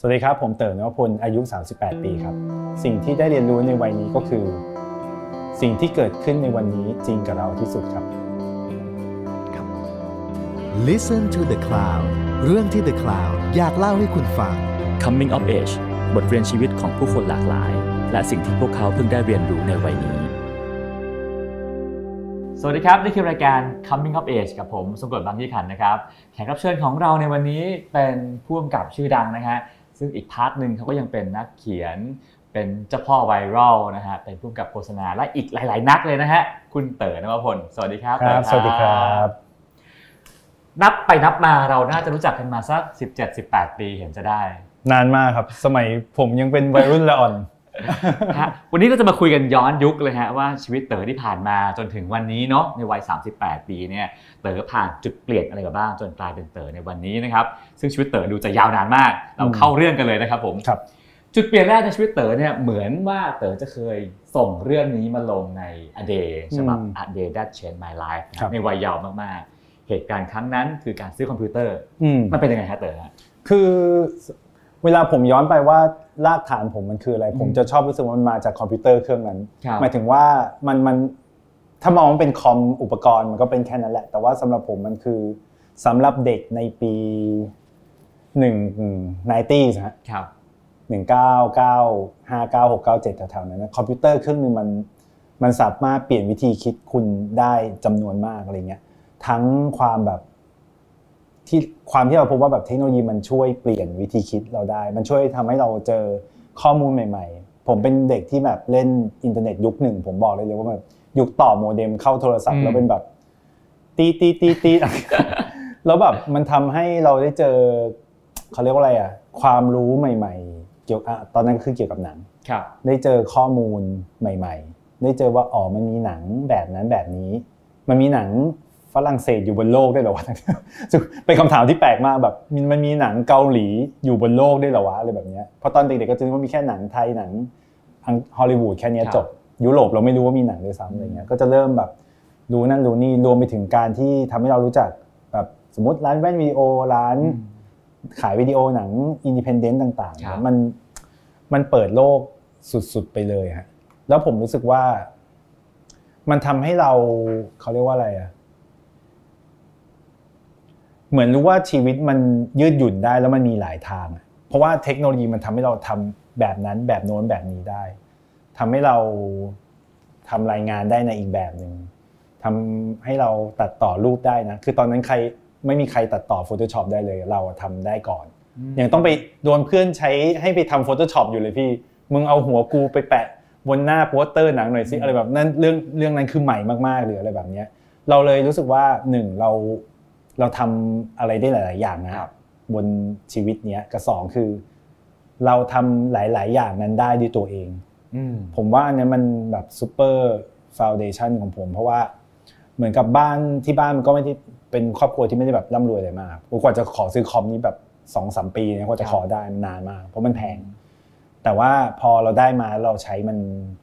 สวัสดีครับ ผมเต๋อนวพลอายุ 38 ปีครับ สิ่งที่ได้เรียนรู้ในวัยนี้ก็คือ สิ่งที่เกิดขึ้นในวันนี้จริงกับเราที่สุดครับ Listen to the Cloud เรื่องที่ The Cloud อยากเล่าให้คุณฟัง Coming of Age บทเรียนชีวิตของผู้คนหลากหลาย และสิ่งที่พวกเขาเพิ่งได้เรียนรู้ในวัยนี้ สวัสดีครับ นี่คือรายการ Coming of Age กับผมสมกดบางยี่ขันนะครับ แขกรับเชิญของเราในวันนี้เป็นผู้กำกับชื่อดังนะฮะ ซึ่งอีก part หนึ่งเขาก็ยังเป็นนักเขียนเป็นเจ้าพ่อไวรัลนะฮะเป็นผู้กำกับโฆษณาและอีกหลาย ๆ นักเลยนะฮะคุณเต๋อนวพลสวัสดีครับครับเต๋อสวัสดีครับ นับไปนับมาเราน่าจะรู้จักกันมาสัก17-18 ปีเห็นจะได้ นานมากครับ สมัยผมยังเป็นวัยรุ่นละอ่อน ฮะวันนี้เราจะมาคุยกันย้อนยุคเลยฮะว่าชีวิตเต๋อที่ผ่านมาจนถึงวันนี้เนาะในวัย 38 ปีเนี่ยเต๋อผ่านจุดเปลี่ยนอะไรกับบ้างจนกลายเป็นเต๋อในวันนี้นะครับซึ่งชีวิตเต๋อดูจะยาวนานมาก เราเข้าเรื่องกันเลยนะครับผมครับจุดเปลี่ยนแรกในชีวิตเต๋อเนี่ยเหมือนว่าเต๋อจะเคยส่งเรื่องนี้มาลงใน A Day ฉบับ A Day That Changed My Life นะคครัรับบในวัยเยาว์มากๆ เหตุการณ์ครั้งนั้นคือการซื้อคอมพิวเตอร์อืมมันเป็นยังไงฮะเต๋อฮะคือ เวลาผมย้อนไปว่ารากฐานผมมันคืออะไร ผมจะชอบรู้สึกว่ามันมาจากคอมพิวเตอร์เครื่องนั้นครับหมายถึงว่ามันมันถ้ามองว่าเป็นคอมอุปกรณ์มันก็เป็นแค่นั้นแหละ แต่ว่าสำหรับผมมันคือสำหรับเด็กในปีหนึ่งไนตี้ฮะครับหนึ่งเก้าเก้าห้าเก้าหกเก้าเจ็ดแถวๆนั้นนะคอมพิวเตอร์เครื่องหนึงมันมันสามารถเปลี่ยนวิธีคิดคุณได้จำนวนมากอะไรเงี้ยทั้งความแบบ ที่ความที่เราพบว่าแบบเทคโนโลยีมันช่วยเปลี่ยนวิธีคิดเราได้ มันช่วยทำให้เราเจอข้อมูลใหม่ ๆ ผมเป็นเด็กที่แบบเล่นอินเทอร์เน็ตยุคหนึ่ง ผมบอกเลยเลยว่าแบบยุคต่อโมเด็มเข้าโทรศัพท์แล้วเป็นแบบ ตีตีตีตีแล้วแบบมันทำให้เราได้เจอเขาเรียกว่าอะไรอะ ความรู้ใหม่ ๆ เกี่ยวอะตอนนั้นก็คือเกี่ยวกับหนังครับได้เจอข้อมูลใหม่ ๆ ได้เจอว่าอ๋อมันมีหนังแบบนั้นแบบนี้ มันมีหนังฝ รั่งเศสอยู่บนโลกได้เหรอวะซึ่งเป็นคำถามที่แปลกมากแบบมันมันมีหนังเกาหลีอยู่บนโลกได้เหรอวะอะไรแบบเนี้ยเพราะตอนเด็กๆก็จะนึกว่ามีแค่หนังไทยหนังฮอลลีวูดแค่เนี้ยครับจบยุโรปเราไม่รู้ว่ามีหนังด้วยซ้ำอะไรเงี้ยก็จะเริ่มแบบรู้นั่นรู้นี่รวมไปถึงการที่ทำให้เรารู้จักแบบสมมติร้านแว่นวิดีโอร้าน ขายวิดีโอหนังอินดิเพนเดนต์ต่างครับๆมันมันเปิดโลกสุดๆไปเลยฮะแล้วผมรู้สึกว่า มันทำให้เราเขาเรียกว่าอะไรอะ เหมือนรู้ว่าชีวิตมันยืดหยุ่นได้แล้วมันมีหลายทางอะเพราะว่าเทคโนโลยีมันทำให้เราทำแบบนั้นแบบโน้นแบบนี้ได้ทำให้เราทำรายงานได้ในอีกแบบหนึ่งทำให้เราตัดต่อรูปได้นะ คือตอนนั้นใครไม่มีใครตัดต่อ Photoshop ได้เลย เราทำได้ก่อนยังต้องไปโดนเพื่อนใช้ให้ไปทำ Photoshop อยู่เลยพี่ มึงเอาหัวกูไปแปะบนหน้าโปสเตอร์หนังหน่อยสิอะไรแบบนั้นเรื่องเรื่องนั้นคือใหม่มากๆหรืออะไรแบบเนี้ย เราเลยรู้สึกว่าหนึ่งเรา เราทำอะไรได้หลาย ๆ อย่างนะครับบนชีวิตเนี้ยกับสองคือ เราทำหลาย ๆ อย่างนั้นได้ด้วยตัวเองอืมผมว่าอันเนี้ยมันแบบซูเปอร์ฟาวเดชันของผม เพราะว่าเหมือนกับบ้านที่บ้านมันก็ไม่ได้เป็นครอบครัวที่ไม่ได้แบบร่ำรวยอะไรมากกว่าจะขอซื้อคอมนี้แบบสองสามปีเนี่ยกว่าจะขอได้มันนานมาก เพราะมันแพง แต่ว่าพอเราได้มาเราใช้มัน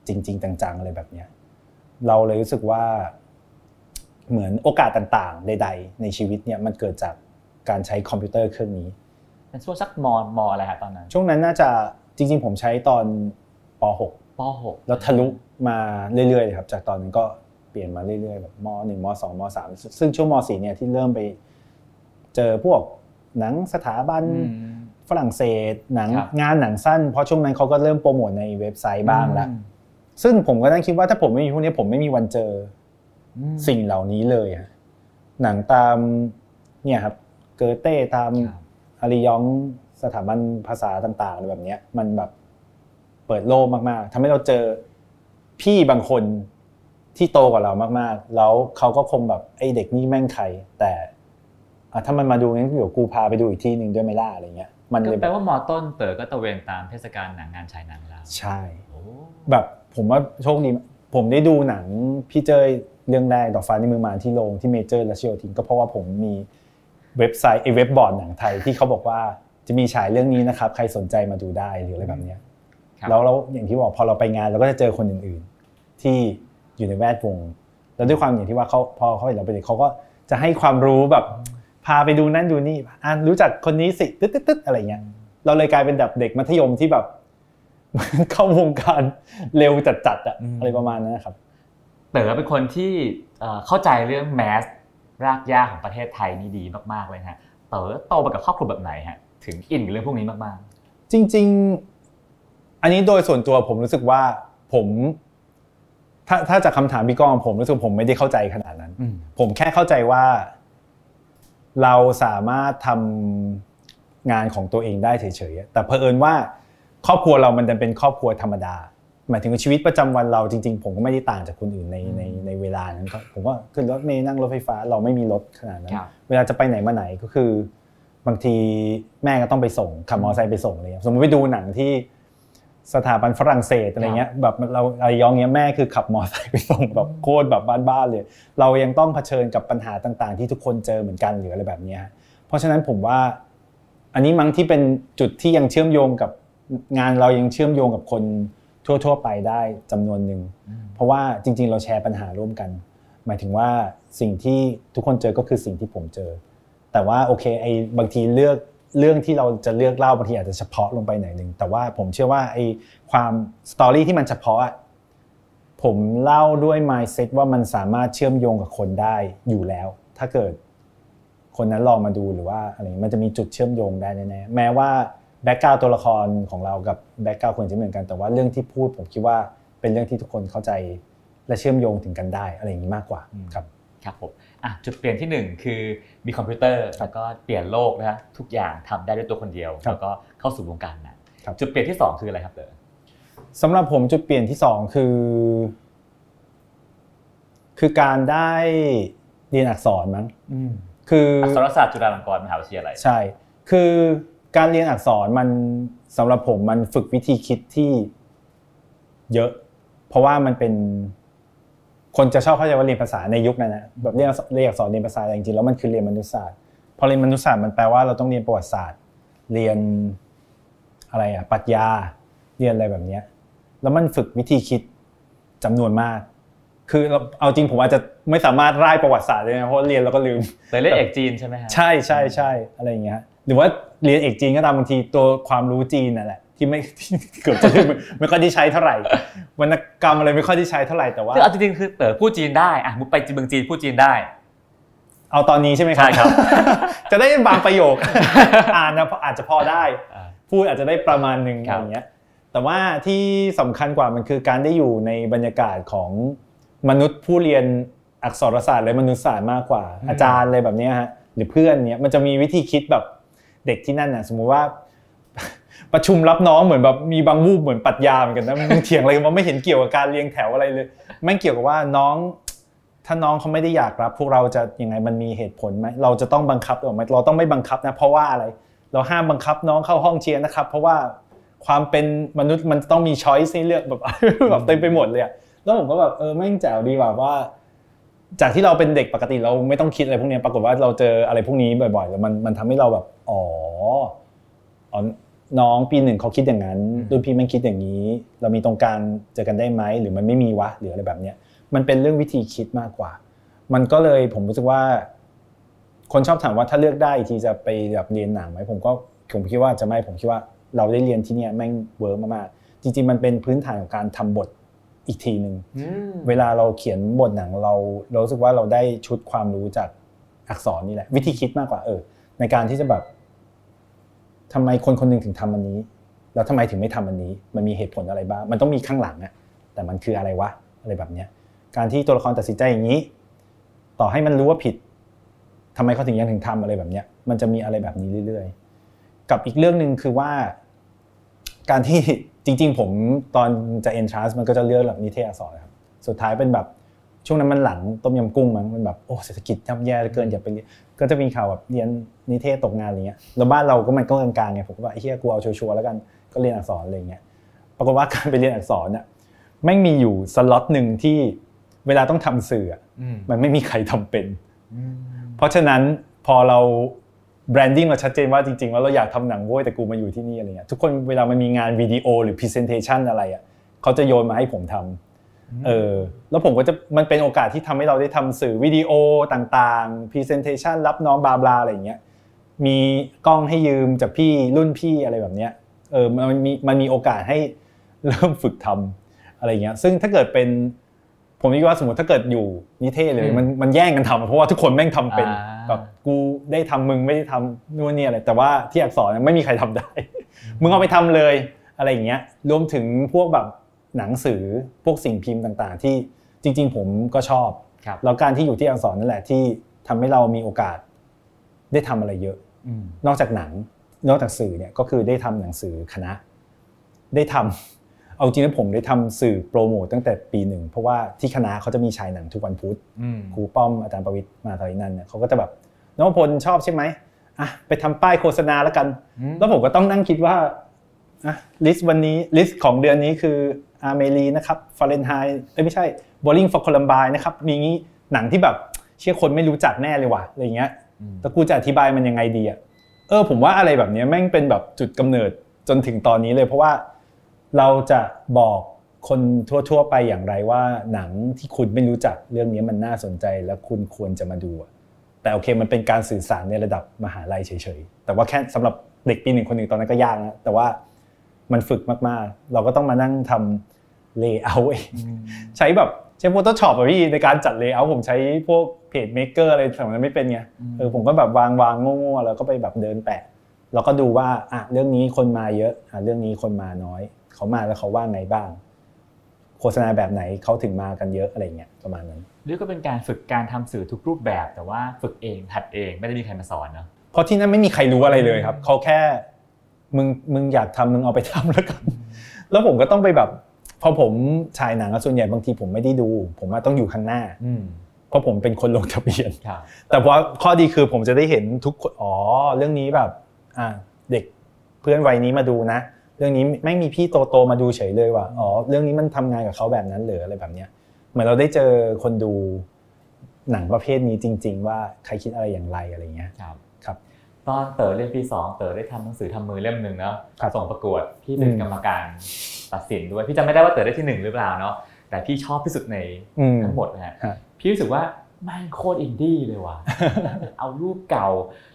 จริง ๆ จังๆอะไรแบบเนี้ย เราเลยรู้สึกว่า เหมือนโอกาสต่างๆ ใด ๆ ในชีวิตเนี่ยมันเกิดจากการใช้คอมพิวเตอร์เครื่องนี้เป็นช่วงสักมมอะไรฮะตอนนั้น ช่วงนั้นน่าจะจริง ๆ ผมใช้ตอนป .6 ป .6 แล้วทะลุมาเรื่อยๆเลยครับจากตอนนั้นก็เปลี่ยนมาเรื่อยๆแบบมหนึ่งมสองมสามซึ่งช่วงมสี่เนี่ยที่เริ่มไปเจอพวกหนังสถาบันฝรั่งเศสหนังครับงานหนังสั้น เพราะช่วงนั้นเขาก็เริ่มโปรโมทในเว็บไซต์บ้างแล้วอืมซึ่งผมก็นั่งคิดว่าถ้าผมไม่มีพวกนี้ผมไม่มีวันเจออืม สิ่งเหล่านี้เลยอะหนังตามเนี่ยครับเกอเต้ตามครับอาริยองสถาบันภาษาต่างๆอะไรแบบเนี้ยมันแบบเปิดโลกมากๆทำให้เราเจอพี่บางคนที่โตกว่าเรามากๆ แล้วเขาก็คงแบบไอ้เด็กนี่แม่งใคร แต่อะถ้ามันมาดูงั้นเดี๋ยวกูพาไปดูอีกที่หนึ่งด้วยไหม่ล่าอะไรเงี้ย มันก็เลยแปแบลบว่ามอต้นเต๋อก็ตระเวนตามเทศกาลหนังงานฉายหนังแล้วใช่โอ้แบบผมว่าโชคดีผมได้ดูหนังพี่เจย เรื่องแรกดอกฟ้าในเมืองมารที่โรงที่เมเจอร์และเชียวทิงก็เพราะว่าผมมีเว็บไซต์ไอเว็บบอร์ดหนังไทยที่เขาบอกว่าจะมีฉายเรื่องนี้นะครับ ใครสนใจมาดูได้หรืออะไรแบบเนี้ยครับแล้วเราอย่างที่บอกพอเราไปงานเราก็จะเจอคนอื่นๆ ที่อยู่ในแวดวงแล้วด้วยความอย่างที่ว่าเขาพอเขาเห็นเราไปเด็กเขาก็จะให้ความรู้แบบพาไปดูนั่นดูนี่อะรู้จักคนนี้สิตึ๊ดตึ๊ดตึ๊ดอะไรเงี้ยเราเลยกลายเป็นแบบเด็กมัธยมที่แบบเข้าวงการเร็วจัดๆอะอะไรประมาณนั้นนะครับ เต๋อเป็นคนที่เอ่อเข้าใจเรื่องแมสรากหญ้าของประเทศไทยนี่ดีมากๆเลยฮะเต๋อโตมากับครอบครัวแบบไหนฮะถึงอินกับเรื่องพวกนี้มากจริง ๆ อันนี้โดยส่วนตัวผมรู้สึกว่าผมถ้าถ้าจากคำถามพี่ก้องผมรู้สึกผมไม่ได้เข้าใจขนาดนั้นๆอืมผมแค่เข้าใจว่า เราสามารถทำงานของตัวเองได้เฉยๆแต่เผอิญว่า ครอบครัวเรามันจะเป็นครอบครัวธรรมดา หมายถึงว่าชีวิตประจำวันเราจริง ๆ ผมก็ไม่ได้ต่างจากคนอื่นในในในเวลานั้นครับผมว่าขึ้นรถเมล์นั่งรถไฟฟ้าเราไม่มีรถขนาดนั้นครับเวลาจะไปไหนมาไหนก็คือ บางทีแม่ก็ต้องไปส่งขับมอเตอร์ไซค์ไปส่งอะไรเงี้ยสมมติไปดูหนังที่สถาบันฝรั่งเศสอะไรเงี้ยแบบเราอะไรยองเงี้ยแม่คือขับมอเตอร์ไซค์ไปส่งแบบโคตรแบบบ้านๆเลย เรายังต้องเผชิญกับปัญหาต่าง ๆ ที่ทุกคนเจอเหมือนกันหรืออะไรแบบเนี้ยฮะเพราะฉะนั้นผมว่า อันนี้มั้งที่เป็นจุดที่ยังเชื่อมโยงกับงานเรายังเชื่อมโยงกับคน ทั่ว ๆ ไปได้จำนวนหนึ่งเพราะว่าจริง ๆ เราแชร์ปัญหาร่วมกัน หมายถึงว่าสิ่งที่ทุกคนเจอก็คือสิ่งที่ผมเจอ แต่ว่าโอเคไอ้บางทีเลือกเรื่องที่เราจะเลือกเล่าบางทีอาจจะเฉพาะลงไปหน่อยหนึ่งแต่ว่าผมเชื่อว่าไอ้ความ story ที่มันเฉพาะอะผมเล่าด้วย mindset ว่ามันสามารถเชื่อมโยงกับคนได้อยู่แล้ว ถ้าเกิดคนนั้นลองมาดูหรือว่าอะไรมันจะมีจุดเชื่อมโยงได้แน่ๆแม้ว่า background ตัวละครของเรากับ background คนจะไม่เหมือนกัน แต่ว่าเรื่องที่พูดผมคิดว่าเป็นเรื่องที่ทุกคนเข้าใจและเชื่อมโยงถึงกันได้อะไรอย่างนี้มากกว่าครับครับผมอะจุดเปลี่ยนที่หนึ่งคือมีคอมพิวเตอร์แล้วก็เปลี่ยนโลกนะฮะทุกอย่างทำได้ด้วยตัวคนเดียวครับแล้วก็เข้าสู่วงการหนะครับจุดเปลี่ยนที่สองคืออะไรครับเต๋อสำหรับผมจุดเปลี่ยนที่สองคือ คือการได้เรียนอักษรมั้งคืออักษรศาสตร์จุฬาลงกรณ์มหาวิทยาลัยใช่ คือ การเรียนอักษรมันสำหรับผมมันฝึกวิธีคิดที่เยอะ เพราะว่ามันเป็น คนจะชอบเข้าใจว่าเรียนภาษาในยุคนั้นนะแบบเรียนเรียนอักษรเรียนภาษาแต่จริงๆแล้วมันคือเรียนมนุษยศาสตร์พอเรียนมนุษยศาสตร์มันแปลว่าเราต้องเรียนประวัติศาสตร์ เรียนอะไรอะปรัชญาเรียนอะไรแบบเนี้ยแล้วมันฝึกวิธีคิดจำนวนมาก คือเราเอาจริงผมอาจจะไม่สามารถร่ประวัติศาสตร์เลยนะเพราะเรียนแล้วก็ลืมเต๋อเล่นเอกจีนใช่ไหมฮะใช่ใช่ใช่อะไรอย่างเงี้ย หรือว่าเรียนเอกจีนก็ตามบางทีตัวความรู้จีนนั่นแหละที่ไม่เกือบจะลืมไม่ค่อยได้ใช้เท่าไหร่วรรณกรรมอะไรไม่ค่อยได้ใช้เท่าไหร่แต่ว่าคือเอาจริงๆคือเต๋อพูดจีนได้อะมุกไปเมืองจีนพูดจีนได้ เอาตอนนี้ใช่ไหมครับใช่ครับ จะได้บางประโยคอ่านนะอาจจะพอได้อ่าพูดอาจจะได้ประมาณหนึ่งครัอะบไรอย่างเงี้ยแต่ว่าที่สำคัญกว่ามันคือการได้อยู่ในบรรยากาศของมนุษย์ผู้เรียนอักษรศาสตร์และมนุษยศาสตร์มากกว่า อาจารย์อะไรแบบเนี้ยฮะหรือเพื่อนเนี้ยมันจะมีวิธีคิดแบบ เด็กที่นั่นน่ะสมมุติว่าประชุมรับน้องเหมือนแบบมีบางวูบเหมือนปรัชญาเหมือนกันนะมึงเถียงอะไรกันว่าไม่เห็นเกี่ยวกับการเรียงแถวอะไรเลยแม่เกี่ยวกับว่าน้องถ้าน้องเขาไม่ได้อยากรับ พวกเราจะยังไงมันมีเหตุผลไหมเราจะต้องบังคับหรือไม่เราต้องไม่บังคับนะ เพราะว่าอะไร เราห้ามบังคับน้องเข้าห้องเชียร์นะครับ เพราะว่าความเป็นมนุษย์มันต้องมีช้อยส์ให้เลือกแบบแบบเต็มไปหมดเลยอะแล้วผมก็แบบเออแม่งแจ๋วดีแบบว่า จากที่เราเป็นเด็กปกติเราไม่ต้องคิดอะไรพวกเนี้ยปรากฏว่าเราเจออะไรพวกนี้บ่อยๆแล้วมันมันทำให้เราแบบอ๋ออ๋อน้องปีหนึ่งเขาคิดอย่างนั้นรุ่นพี่แม่งคิดอย่างนี้ เรามีตรงกลางเจอกันได้ไหมหรือมันไม่มีวะหรืออะไรแบบเนี้ยมันเป็นเรื่องวิธีคิดมากกว่า มันก็เลยผมรู้สึกว่า คนชอบถามว่าถ้าเลือกได้อีกทีจะไปแบบเรียนหนังไหมผมก็ผมคิดว่าจะไม่ผมคิดว่าเราได้เรียนที่เนี่ยแม่ง work มากๆจริง ๆ มันเป็นพื้นฐานของการทำบท อีกทีหนึ่งเวลาเราเขียนบทหนังเราเรารู้สึกว่าเราได้ชุดความรู้จากอักษรนี่แหละ วิธีคิดมากกว่าเออ ในการที่จะแบบทำไมคนคนหนึ่งถึงทำอันนี้ แล้วทำไมถึงไม่ทำอันนี้ มันมีเหตุผลอะไรบ้าง มันต้องมีข้างหลังอะแต่มันคืออะไรวะอะไรแบบเนี้ย การที่ตัวละครตัดสินใจอย่างนี้ ต่อให้มันรู้ว่าผิดทำไมเขาถึงยังถึงทำอะไรแบบเนี้ย มันจะมีอะไรแบบนี้เรื่อยๆ กับอีกเรื่องหนึ่งคือว่า การที่จริง ๆ ผมตอนจะ entrance มันก็จะเลือกแบบนิเทศอักษรครับสุดท้ายเป็นแบบช่วงนั้นมันหลังต้มยำกุ้งมั้งมันแบบโอ้เศรษฐกิจย่ำแย่เหลือเกินอย่าไปเรียนก็จะมีข่าวแบบเรียนนิเทศตกงานอะไรเงี้ยแล้วบ้านเราก็มันก็กลางๆไงผมก็ว่าไอ้เหี้ยกูเอาชัวร์ๆแล้วกันก็เรียนอักษรอะไรเงี้ยปรากฏว่าการไปเรียนอักษรเนี่ยแม่งมีอยู่สล็อตหนึ่งที่เวลาต้องทำสื่ออะมันไม่มีใครทำเป็น เพราะฉะนั้นพอเรา แบรนดิ้งเราชัดเจนว่าจริงๆแล้วเราอยากทำหนังโว้ยแต่กูมาอยู่ที่นี่อะไรเงี้ยทุกคนเวลามันมีงานวิดีโอหรือ Presentation อะไรอะเขาจะโยนมาให้ผมทำเออแล้วผมก็จะมันเป็นโอกาสที่ทำให้เราได้ทำสื่อวิดีโอต่างๆ Presentation รับน้องบลาบลาอะไรเงี้ยมีกล้องให้ยืมจากพี่รุ่นพี่อะไรแบบเนี้ยเออมันมีมันมีโอกาสให้เริ่มฝึกทำอะไรเงี้ยซึ่งถ้าเกิดเป็นผมคิดว่าสมมติถ้าเกิดอยู่นิเทศเลยมันมันแย่งกันทำเพราะว่าทุกคนแม่งทำเป็น อ่าแบบกูได้ทำมึงไม่ได้ทำนู่นนี่อะไร แต่ว่าที่อักษรไม่มีใครทำได้ มึงเอาไปทำเลยอะไรอย่างเงี้ย รวมถึงพวกแบบหนังสือพวกสิ่งพิมพ์ต่างๆ ที่จริง ๆ ผมก็ชอบครับแล้วการที่อยู่ที่อักษรนั่นแหละที่ทำให้เรามีโอกาสได้ทำอะไรเยอะอืมนอกจากหนัง นอกจากสื่อเนี่ยก็คือได้ทำหนังสือคณะ ได้ทำ เอาจริงๆแล้วผมได้ทำสื่อโปรโมทตั้งแต่ปีหนึ่ง เพราะว่าที่คณะเขาจะมีฉายหนังทุกวันพุธอืมครูป้อมอาจารย์ประวิทย์มาตอนนั้นเนี่ยเขาก็จะแบบน้องพลชอบใช่ไหมอะไปทำป้ายโฆษณาแล้วกันอืมแล้วผมก็ต้องนั่งคิดว่าอะ list วันนี้ list ของเดือนนี้คือ Amélie นะครับ Fahrenheit เอ้ยไม่ใช่ Bowling for Columbine นะครับมีงี้หนังที่แบบเชี่ยคนไม่รู้จักแน่เลยว่ะอะไรเงี้ยอืมแต่กูจะอธิบายมันยังไงดีอะเออผมว่าอะไรแบบเนี้ยแม่งเป็นแบบจุดกำเนิดจนถึงตอนนี้เลยเพราะว่า เราจะบอกคนทั่ว ๆ ไปอย่างไรว่าหนังที่คุณไม่รู้จักเรื่องนี้มันน่าสนใจและคุณควรจะมาดูอะแต่โอเคมันเป็นการสื่อสารในระดับมหาลัยเฉยๆ แต่ว่าแค่สำหรับเด็กปีหนึ่งคนหนึ่งตอนนั้นก็ยากนะแต่ว่ามันฝึกมากๆ เราก็ต้องมานั่งทำ layer เองใช้แบบใช้ Photoshop อะพี่ในการจัด layer ผมใช้พวกเพจเม k เกอร์อะไรสมัยนั้นไม่เป็นไงเออผมก็แบบวางวางโง่ๆแล้วก็ไปแบบเดินแปะ แล้วก็ดูว่าอะเรื่องนี้คนมาเยอะอะเรื่องนี้คนมาน้อย เขามาแล้วเขาว่าไงบ้าง โฆษณาแบบไหนเขาถึงมากันเยอะอะไรเงี้ยประมาณนั้นเรียกก็เป็นการฝึกการทำสื่อทุกรูปแบบ แต่ว่าฝึกเองหัดเองไม่ได้มีใครมาสอนเนาะเพราะที่นั่นไม่มีใครรู้อะไรเลยครับเขาแค่มึงมึงอยากทำมึงเอาไปทำแล้วกันแล้วผมก็ต้องไปแบบพอผมฉายหนังอะส่วนใหญ่บางทีผมไม่ได้ดู ผมว่าต้องอยู่ข้างหน้าอืมเพราะผมเป็นคนลงทะเบียนครับแต่ว่าข้อดีคือผมจะได้เห็นทุกคนอ๋อเรื่องนี้แบบ อ่าเด็กเพื่อนวัยนี้มาดูนะ เรื่องนี้ไม่มีพี่โตโตๆมาดูเฉยเลยว่ะอ๋อเรื่องนี้มันทำงานกับเขาแบบนั้นหรืออะไรแบบเนี้ยเหมือนเราได้เจอคนดูหนังประเภทนี้จริง ๆ ว่าใครคิดอะไรอย่างไรอะไรเงี้ยครับครับตอนเต๋อเรียนปีสองเต๋อได้ทำหนังสือทำมือเล่มหนึ่งเนาะครับส่งประกวดพี่เป็นอืมกรรมการตัดสินด้วยพี่จำไม่ได้ว่าเต๋อได้ที่หนึ่งหรือเปล่าเนาะแต่พี่ชอบที่สุดในอืมทั้งหมดนะฮะฮะพี่รู้สึกว่า แม่งโคตรอินดี้เลยว่ะ เอารูปเก่า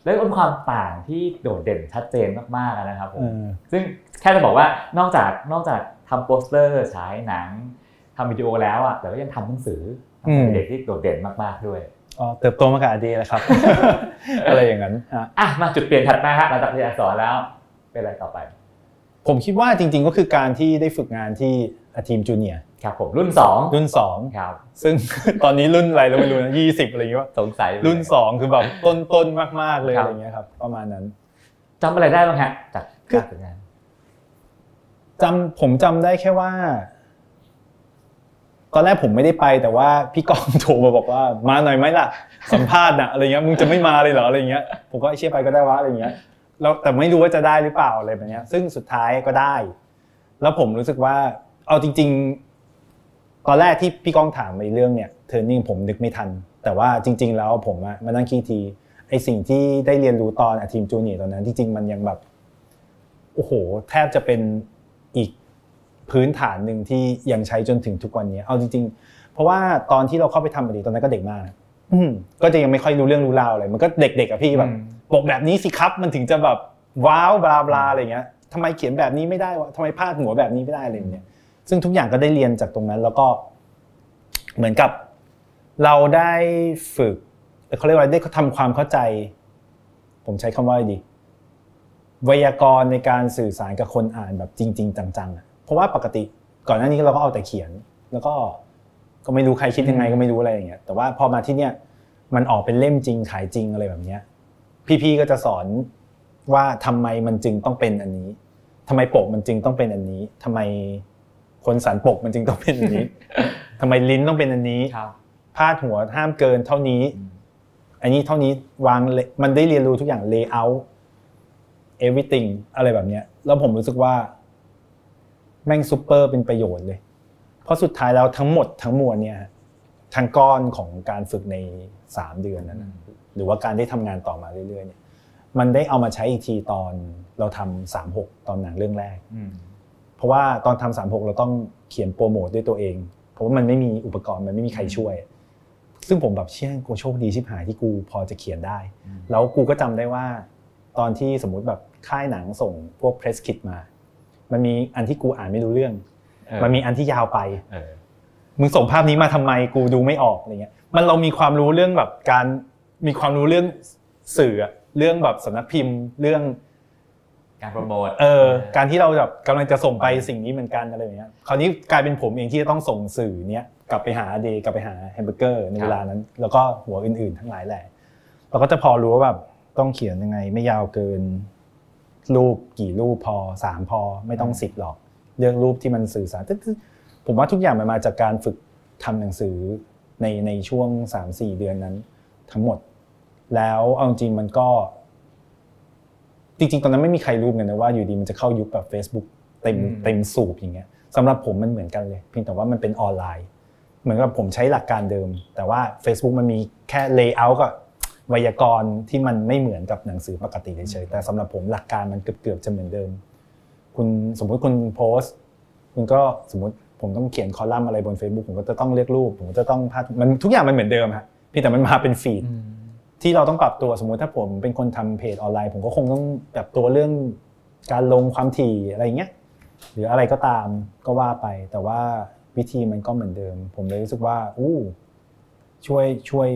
แล้วเป็นความต่างที่โดดเด่นชัดเจนมากๆนะครับผเอมอซึ่งแค่จะบอกว่านอกจากนอกจากทำโปสเตอร์ฉายหนังทำวิดีโอแล้วอะแต่ก็ยังทำหนังสืออืมเด็กที่โดดเด่นมากๆด้วยอ๋อเติบโตมากับ a day แหละครับ อะไรอย่างนั้นฮะอะมาจุดเปลี่ยนถัดมาฮะหลังจากเรียนอักษรแล้วเป็นอะไรต่อไป ผมคิดว่าจริง ๆ ก็คือการที่ได้ฝึกงานที่ทีมจูเนียร์ ครับผมรุ่นสองรุ่นสองครับซึ่งตอนนี้รุ่นอะไรเราไม่รู้นะยี่สิบอะไรอย่างเงี้ยสงสัยเลยรุ่นสองคือแบบต้นต้นๆมาก ๆ เลยครับอะไรเงี้ยครับ ประมาณนั้นจำอะไรได้บ้างฮะจากคือการฝึกงานจำผมจำได้แค่ว่า ตอนแรกผมไม่ได้ไป แต่ว่าพี่กองโทรมาบอกว่า มาหน่อยไหมล่ะ สัมภาษณ์นะอะไรเงี้ยมึงจะไม่มาเลยเหรออะไรเงี้ยผมก็เชื่อไปก็ได้วะอะไรเงี้ยแล้วแต่ไม่รู้ว่าจะได้หรือเปล่าอะไรแบบเนี้ย ซึ่งสุดท้ายก็ได้ แล้วผมรู้สึกว่า เอาจริง ๆ ตอนแรกที่พี่ก้องถามในเรื่องเนี่ยเทอร์นิ่งผมนึกไม่ทัน แต่ว่าจริง ๆ แล้วผมอะมานั่งคิดทีไอสิ่งที่ได้เรียนรู้ตอนทีมจูเนียร์ตอนนั้นจริงๆมันยังแบบโอ้โห แทบจะเป็นอีกพื้นฐานหนึ่งที่ยังใช้จนถึงทุกวันนี้ เอาจริง ๆ เพราะว่าตอนที่เราเข้าไปทำบดีตอนนั้นก็เด็กมากนะอืมก็จะยังไม่ค่อยรู้เรื่องรู้ราวอะไรมันก็เด็กๆอะพี่แบบอืมบอกแบบนี้สิครับมันถึงจะแบบว้าวบลาบลาอะไรเงี้ยทำไมเขียนแบบนี้ไม่ได้วะทำไมพาดหัวแบบนี้ไม่ได้อะไรอย่างเงี้ย ซึ่งทุกอย่างก็ได้เรียนจากตรงนั้น แล้วก็เหมือนกับเราได้ฝึกเขาเรียกว่าได้ทำความเข้าใจ ผมใช้คำว่าอะไรดี ไวยากรณ์ในการสื่อสารกับคนอ่านแบบจริง ๆ จังๆอะเพราะว่าปกติก่อนหน้านี้เราก็เอาแต่เขียน แล้วก็ก็ไม่รู้ใครคิดยังไงก็ไม่รู้อะไรอย่างเงี้ยแต่ว่าพอมาที่เนี่ยมันออกเป็นเล่มจริงขายจริงอะไรแบบเนี้ยพี่ๆก็จะสอนว่าทำไมมันจึงต้องเป็นอันนี้ทำไมปกมันจึงต้องเป็นอันนี้ทำไม คนสันปกมันจึงต้องเป็นอันนี้ทำไมลิ้นต้องเป็นอันนี้ครับพาดหัวห้ามเกินเท่านี้ อันนี้เท่านี้วางเลมันได้เรียนรู้ทุกอย่าง layout everything อะไรแบบเนี้ย แล้วผมรู้สึกว่า แม่งซูเปอร์เป็นประโยชน์เลย เพราะสุดท้ายแล้วทั้งหมดทั้งมวลเนี่ยทั้งก้อนของการฝึกในสามเดือนนั้นนะหรือว่าการได้ทำงานต่อมาเรื่อยๆเนี่ย มันได้เอามาใช้อีกทีตอนเราทำสามหกตอนหนังเรื่องแรกอืม เพราะว่าตอนทำสามหกเราต้องเขียนโปรโมทด้วยตัวเอง เพราะว่ามันไม่มีอุปกรณ์มันไม่มีใครช่วย ซึ่งผมแบบเชื่อกูโชคดีชิบหายที่กูพอจะเขียนได้ แล้วกูก็จำได้ว่า ตอนที่สมมุติแบบค่ายหนังส่งพวกเพรสคิดมา มันมีอันที่กูอ่านไม่รู้เรื่องเออมันมีอันที่ยาวไปเออมึงส่งภาพนี้มาทำไมกูดูไม่ออกอะไรเงี้ย มันเรามีความรู้เรื่องแบบการมีความรู้เรื่องสื่ออะเรื่องแบบสำนักพิมพ์เรื่อง การโปรโมทเออการที่เราแบบกำลังจะส่งไปสิ่งนี้เหมือนกันอะไรอย่างเงี้ยคราวนี้กลายเป็นผมเองที่จะต้องส่งสื่อเนี้ยกลับไปหาเดย์กลับไปหาแฮมเบอร์เกอร์ในเวลานั้น แล้วก็หัวอื่น ๆ ทั้งหลายแหละเราก็จะพอรู้ว่าแบบต้องเขียนยังไงไม่ยาวเกิน รูปกี่รูปพอสามพอไม่ต้องสิบหรอกเลือกรูปที่มันสื่อสารแต่ผมว่าทุกอย่างมันมาจากการฝึกทำหนังสือในในช่วงสามสี่เดือนนั้น ทั้งหมด แล้วเอาจริงๆมันก็ จริงๆ ตอนนั้นไม่มีใครรู้เหมือนกันนะว่าอยู่ดีมันจะเข้ายุคแบบ Facebook เต็มอืมเต็มสูบอย่างเงี้ยสำหรับผมมันเหมือนกันเลยเพียงแต่ว่ามันเป็นออนไลน์ เหมือนกับผมใช้หลักการเดิม แต่ว่า Facebook มันมีแค่ layer กับไวยากรณ์ที่มันไม่เหมือนกับหนังสือปกติเฉยๆแต่สำหรับผมหลักการมันเกือบๆจะเหมือนเดิม คุณสมมุติคุณโพสต์คุณก็สมมติผมต้องเขียนคอลัมน์อะไรบน Facebook ผมก็จะต้องเลือกรูป ผมก็จะต้องพาดมันทุกอย่างมันเหมือนเดิมฮะเพียงแต่มันมาเป็นฟีด ที่เราต้องปรับตัวสมมุติถ้าผมเป็นคนทำเพจออนไลน์ ผมก็คงต้องปรับตัวเรื่องการลงความถี่อะไรเงี้ยหรืออะไรก็ตามก็ว่าไป แต่ว่าวิธีมันก็เหมือนเดิม ผมเลยรู้สึกว่า อู้ช่วยช่วย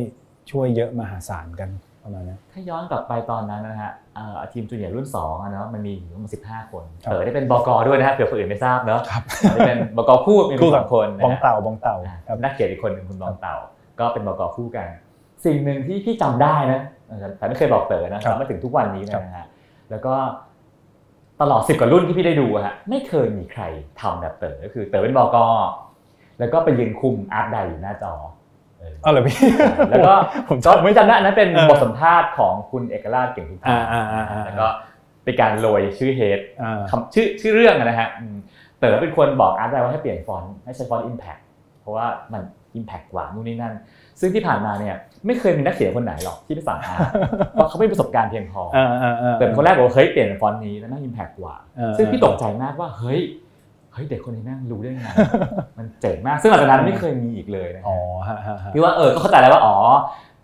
ช่วยเยอะมหาศาลกันประมาณนั้นถ้าย้อนกลับไปตอนนั้นนะฮะเอ่อทีมจูเนียร์รุ่น2อะเนาะมันมีอยู่ประมาณสิบห้าคนครับเต๋อได้เป็นบกด้วยนะฮะเผื่อคนอื่นไม่ทราบเนาะครับได้เป็นบกคู่มีคู่สกัองคนนะบองฮะเต่าบองเต่าอ่าครับนักเขียนอีกคนหนึ่งคุณบองเต่า ก็เป็นบกคู่กัน สิ่งหนึ่งที่พี่จำได้นะแต่ไม่เคยบอกเต๋อนะครับจำมาถึงทุกวันนี้ครับนะฮะแล้วก็ตลอดสิบกว่ารุ่นที่พี่ได้ดูอะฮะไม่เคยมีใครทำแบบเต๋อก็คือเต๋อเป็นบกแล้วก็ไปยืนคุมอาร์ตไดอยู่หน้าจอเออเอาเลยพี่แล้วก็ผมก็จำไม่ไม่จำได้อันนั้นเป็นเออบทสัมภาษณ์ของคุณเอกราชเก่งพิพาอ่าอ่าอ่าอ่าแล้วก็เป็นการโรยชื่อเฮดอ่าคำชื่อชื่อเรื่องอะนะฮะอืมเต๋อเป็นคนบอกอาร์ตไดว่าให้เปลี่ยนฟอนต์ให้ใช้ฟอนต์ Impact เพราะว่ามัน Impact กว่านู่นนี่นั่น ซึ่งที่ผ่านมาเนี่ยไม่เคยมีนักเขียนคนไหนหรอกที่ไปสั่งอาร์ตเพราะเขาไม่มีประสบการณ์เพียงพออ่าอ่าอ่าเต๋อเป็นคนแรกบอกว่าเฮ้ยเปลี่ยนเป็นฟอนต์นี้แล้วน่า Impact กว่าเออซึ่งพี่ตกใจมากว่าเฮ้ยเฮ้ยเด็กคนนี้แม่งรู้ได้ไงมันเจ๋งมากซึ่งหลังจากนั้นไม่เคยมีอีกเลยนะฮะอ๋อฮะฮะฮะพี่ว่าเออก็เข้าใจแล้วว่าอ๋อ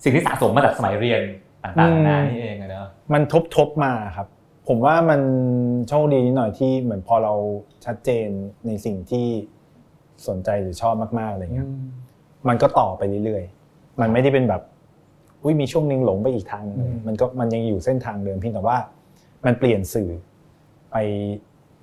สิ่งที่สะสมมาจากสมัยเรียนต่างๆนานานี่เองอะเนอะมันทบทบมาครับ ผมว่ามันโชคดีนิดหน่อยที่เหมือนพอเราชัดเจนในสิ่งที่สนใจหรือชอบมากๆอะไรเงี้ยมันก็ต่อไปเรื่อยๆ มันไม่ได้เป็นแบบอุ้ยมีช่วงหนึงหลงไปอีกทางหนึ่งอืมมันก็มันยังอยู่เส้นทางเดิมเพียงแต่ว่า มันเปลี่ยนสื่อไป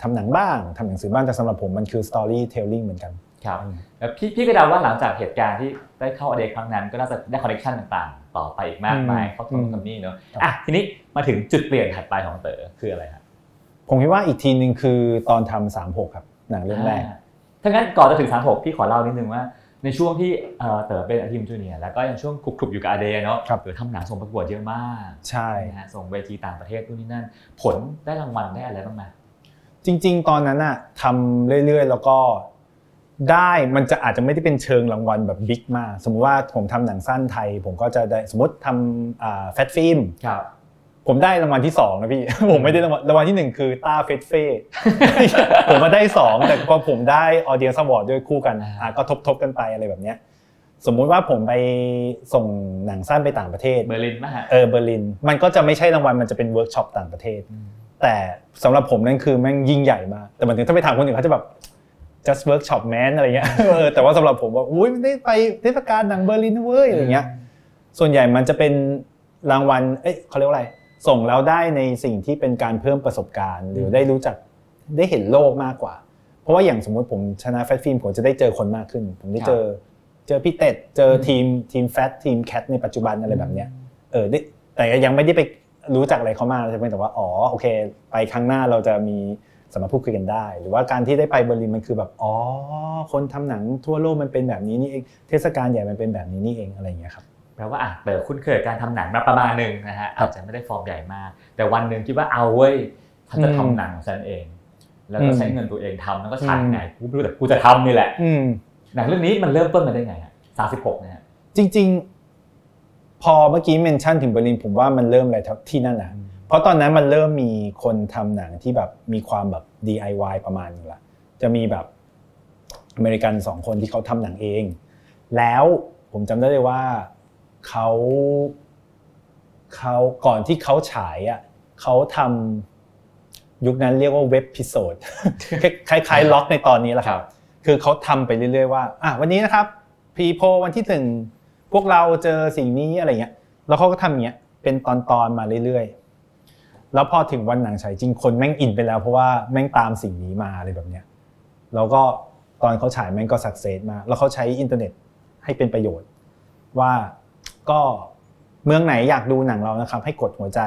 ทำหนังบ้างทำหนังสือบ้างแต่สำหรับผมมันคือ storytelling เหมือนกันครับแล้วพี่พี่ก็เดาว่าหลังจากเหตุการณ์ที่ได้เข้าอเดครั้งนั้น ก็น่าจะได้คอนเนคชันต่างๆ ต่อไปอีกมากมายอืมเขาอืทำมทำนี่เนอะครับอะทีนี้มาถึงจุดเปลี่ยนถัดไปของเต๋อคืออะไรครับผมคิดว่าอีกทีหนึ่งคือตอนทำสามหกครับหนังเรื่องแรกาถ้างั้นก่อนจะถึง36พี่ขอเล่านิดนึงว่า ในช่วงที่เอ่อเต๋อเป็นทีมจูเนียร์แล้วก็ยังช่วงคลุกๆอยู่กับอเดเนาะครับเต๋อทำหนังส่งประกวดเยอะมาก ใช่นะฮะส่งเวทีต่างประเทศนู่นนี่นั่น ผลได้รางวัลได้อะไรบ้างไหมจริง ๆ ตอนนั้นอะทำเรื่อยๆ แล้วก็ได้มันจะอาจจะไม่ได้เป็นเชิงรางวัลแบบบิ๊กมาก สมมุติว่าผมทำหนังสั้นไทย ผมก็จะได้สมมติทFat Film ครับ ผมได้รางวัลที่สองนะพี่ ผมไม่ได้รางวัลรางวัลที่หนึ่งคือต้าเฟสเฟ่ผมมาได้สองแต่พอผมได้ audience award ด้วยคู่กันอ่าอะก็ทบๆกันไปอะไรแบบเนี้ยสมมุติว่าผมไปส่งหนังสั้นไปต่างประเทศเบอร์ลินมะฮะเออเบอร์ลิน มันก็จะไม่ใช่รางวัลมันจะเป็นเวิร์กช็อปต่างประเทศ แต่สำหรับผมนั่นคือแม่งยิ่งใหญ่มากแต่มันถึงถ้าไปถามคนอื่นเขาจะแบบ just workshop man อะไรเงี้ยเออแต่ว่าสำหรับผมว่าอุ้ยมันได้ไปเทศกาลหนังเบอร์ลินนะเว้ยอะไรเงี้ยส่วนใหญ่มันจะเป็นรางวัล เอ้ยเขาเรียกว่าอะไร ส่งแล้วได้ในสิ่งที่เป็นการเพิ่มประสบการณ์ หรือได้รู้จักได้เห็นโลกมากกว่า เพราะว่าอย่างสมมติผมชนะ Fat Film ผมจะได้เจอคนมากขึ้น ผมได้เจอเจอพี่เต็ดเจอทีมทีม Fat ทีม Cat ในปัจจุบันอะไรแบบเนี้ยเออได้แต่ยังไม่ได้ไปรู้จักอะไรเขามากใช่ไหมแต่ว่าอ๋อโอเค ไปครั้งหน้าเราจะมีสามารถพูดคุยกันได้ หรือว่าการที่ได้ไปเบอร์ลินมันคือแบบอ๋อคนทำหนังทั่วโลกมันเป็นแบบนี้นี่เองเทศกาลใหญ่มันเป็นแบบนี้นี่เองอะไรอย่างเงี้ยครับ แปลว่าอะเต๋อคุ้นเคยกับการทำหนังมาประมาณหนึ่งนะฮะครับอาจจะไม่ได้ฟอร์มใหญ่มาก แต่วันหนึ่งคิดว่าเอาเว้ยฉันจะอืมทำหนังของฉันเอง แล้วก็อืมใช้เงินตัวเองทำแล้วก็ฉายอืมไงกูไม่รู้แต่กูจะทำนี่แหละอืมหนังเรื่องนี้มันเริ่มต้นมาได้ไงฮะสามสิบหกนะฮะจริง ๆ พอเมื่อกี้ mention ถึงเบอร์ลินผมว่ามันเริ่มอะไรที่นั่นแหละเพราะตอนนั้นมันเริ่มมีคนทำหนังที่แบบมีความแบบ DIY ประมาณนึงละจะมีแบบอเมริกันสองคนที่เขาทำหนังเอง แล้วผมจำได้เลยว่า เขาเขาก่อนที่เขาฉายอะเขาทำยุคนั้นเรียกว่าเว็บพิโซดคล้ายๆล็อกในตอนนี้แหละครับ คือเขาทำไปเรื่อยๆว่าอะวันนี้นะครับพีโพวันที่หนึ่งพวกเราเจอสิ่งนี้อะไรเงี้ย แล้วเขาก็ทำเงี้ยเป็นตอนๆมาเรื่อยๆ แล้วพอถึงวันหนังฉายจริงคนแม่งอินไปแล้วเพราะว่าแม่งตามสิ่งนี้มาอะไรแบบเนี้ยแล้วก็ตอนเขาฉายแม่งก็สักเซสมากแล้วเขาใช้อินเทอร์เน็ตให้เป็นประโยชน์ว่า ก็เมืองไหนอยากดูหนังเรานะครับ ให้กดหัวใจ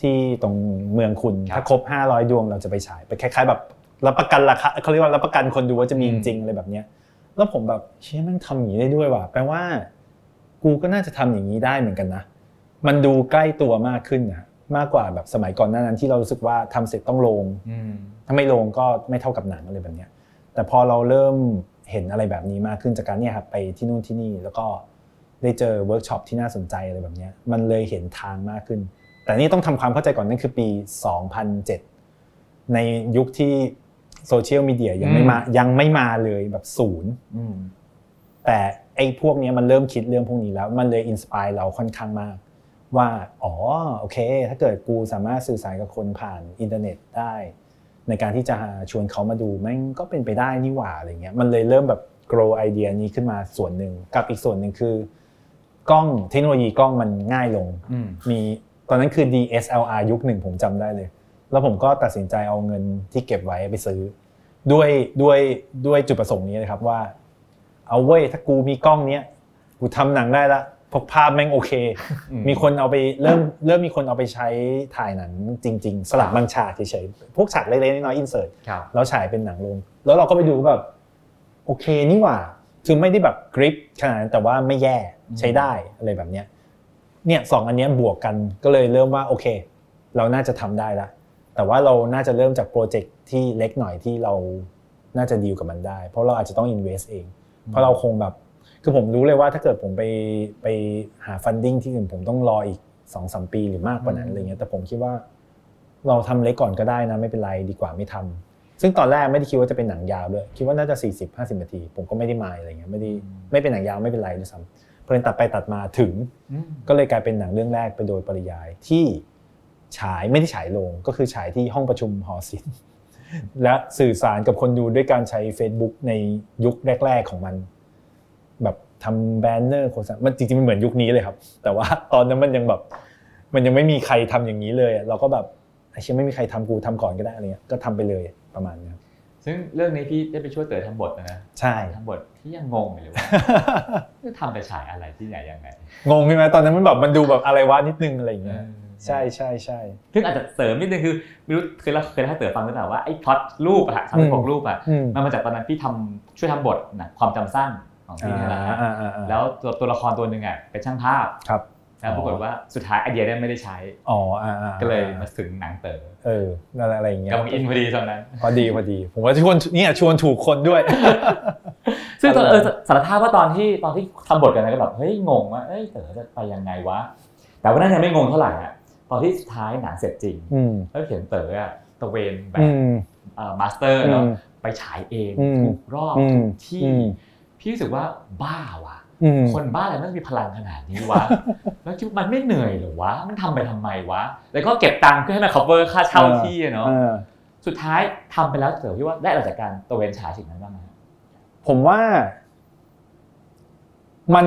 ที่ตรงเมืองคุณครับถ้าครบ 500 ดวงเราจะไปฉายไปคล้าย ๆ แบบรับประกันราคาเขาเรียกว่ารับประกันคนดูว่าจะมีจริงๆอะไรแบบเนี้ยแล้วผมแบบเชี่ยแม่งทำอย่างนี้ได้ด้วยว่ะแปลว่า กูก็น่าจะทำอย่างนี้ได้เหมือนกันนะ มันดูใกล้ตัวมากขึ้นนะมากกว่าแบบสมัยก่อนหน้านั้นที่เรารู้สึกว่าทำเสร็จต้องลงอืมถ้าไม่ลงก็ไม่เท่ากับหนังอะไรแบบเนี้ยแต่พอเราเริ่มเห็นอะไรแบบนี้มากขึ้นจากการเนี่ยครับไปที่นู่นที่นี่แล้วก็ ได้เจอเวิร์กช็อปที่น่าสนใจอะไรแบบเนี้ยมันเลยเห็นทางมากขึ้น แต่นี่ต้องทำความเข้าใจก่อนนั่นคือปี 2007 ในยุคที่โซเชียลมีเดียยังไม่มายังไม่มาเลยแบบศูนย์อืมแต่ไอ้พวกเนี้ยมันเริ่มคิดเรื่องพวกนี้แล้ว มันเลย inspire เราค่อนข้างมาก ว่าอ๋อโอเค ถ้าเกิดกูสามารถสื่อสารกับคนผ่านอินเทอร์เน็ตได้ ในการที่จะชวนเขามาดูแม่งก็เป็นไปได้นี่หว่าอะไรเงี้ยมันเลยเริ่มแบบ grow ไอเดียนี้ขึ้นมาส่วนหนึ่งกับอีกส่วนหนึ่งคือ กล้องเทคโนโลยีกล้องมันง่ายลงอืมมีตอนนั้นคือ DSLR ยุคหนึ่งผมจำได้เลย แล้วผมก็ตัดสินใจเอาเงินที่เก็บไว้ไปซื้อ ด้วยด้วยด้วยจุดประสงค์นี้เลยครับว่า เอาเว้ยถ้ากูมีกล้องเนี้ยกูทำหนังได้ละพกภาพแม่งโอเคอืมมีคนเอาไปเริ่มเริ่มมีคนเอาไปใช้ถ่ายหนังจริง ๆ สลับบางฉากเฉยๆพวกฉากเล็กๆน้อยๆ insert ครับแล้วฉายเป็นหนังลง แล้วเราก็ไปดูแบบโอเคนี่หว่า คือไม่ได้แบบกริบขนาดนั้นแต่ว่าไม่แย่ใช้ได้อะไรแบบเนี้ยเนี่ยสองอันเนี้ยบวกกันก็เลยเริ่มว่าโอเค เราน่าจะทำได้ละแต่ว่าเราน่าจะเริ่มจากโปรเจกต์ที่เล็กหน่อยที่เราน่าจะดีลกับมันได้ เพราะเราอาจจะต้อง invest เอง เพราะเราคงแบบคือผมรู้เลยว่าถ้าเกิดผมไปไปหา funding ที่อื่นผมต้องรออีกสองสามปีหรือมากกว่านั้นอะไรเงี้ยแต่ผมคิดว่า เราทำเล็กก่อนก็ได้นะไม่เป็นไรดีกว่าไม่ทำ ซึ่งตอนแรกไม่ได้คิดว่าจะเป็นหนังยาวด้วย คิดว่าน่าจะ 40 50นาที ผมก็ไม่ได้มายอะไรเงี้ยไม่ได้ไม่เป็นหนังยาวไม่เป็นไรด้วยซ้ำเพลินตัดไปตัดมาถึงอืมก็เลยกลายเป็นหนังเรื่องแรกไปโดยปริยายที่ฉายไม่ได้ฉายโรงก็คือฉายที่ห้องประชุมหอศิลป์และสื่อสารกับคนดูด้วยการใช้ Facebook ในยุคแรก ๆของมัน แบบทำแบนเนอร์โฆษณามันจริงๆมันเหมือนยุคนี้เลยครับ แต่ว่าตอนนั้นมันยังแบบมันยังไม่มีใครทำอย่างนี้เลยอะเราก็แบบไอ้เชี่ยไม่มีใครทำกูทำก่อนก็ได้อะไรเงี้ยก็ทำไปเลย ประมาณนี้ครับซึ่งเรื่องนี้พี่ได้ไปช่วยเต๋อทำบทนะนะใช่ทำบทที่ยังงงอยู่เลยว่าจะทำไปฉายอะไรที่ไหนยังไงงงใช่ไหมตอนนั้นมันแบบมันดูแบบอะไรวะนิดนึงอะไรอย่างเงี้ยใช่ใช่ใช่ซึ่งอาจจะเสริมนิดนึงคือไม่รู้เคยเล่าเคยเล่าให้เต๋อฟังหรือเปล่าว่าไอ้พล็อตรูปอะฮะสามสิบหกรูปอะอืมมันมาจากตอนนั้นพี่ทำช่วยทำบทนะความจำสั้นของพี่นี่แหละฮะอ่าอ่าอ่าแล้วตัวตัวละครตัวหนึ่งอะเป็นช่างภาพครับ แล้วปรากฏว่าสุดท้ายไอเดียเนี่ยไม่ได้ใช้อ๋ออ่าอ่าก็เลยมาถึงหนังเต๋อเอออะไรอะไรอย่างเงี้ยกำลังอินพอดีตอนนั้นพอดีพอดี ผมว่าชวนเนี่ยชวนถูกคนด้วย ซึ่งตอนเออสารภาพว่าตอนที่ตอนที่ทำบทกันนะก็แบบเฮ้ยงงว่าเอ้ยเต๋อจะไปยังไงวะแต่ว่าน่าจะไม่งงเท่าไหร่อะตอนที่สุดท้ายหนังเสร็จจริงอืมแล้วเห็นเต๋ออะตะเวนแบกอืม master เนาะอืมไปฉายเองอืมถูกรอบอืมถูกที่อืมพี่รู้สึกว่าบ้าว่ะอืม คนบ้าอะไรมันมีพลังขนาดนี้วะ แล้วคิดว่ามันไม่เหนื่อยเหรอวะ มันทำไปทำไมวะ แล้วก็เก็บตังค์เพื่อให้มัน cover ค่าเช่าที่อะเนาะเออสุดท้ายทำไปแล้วเต๋อพี่ว่าได้อะไรจากการตระเวนฉายสิ่งนั้นบ้างไหมผมว่า มัน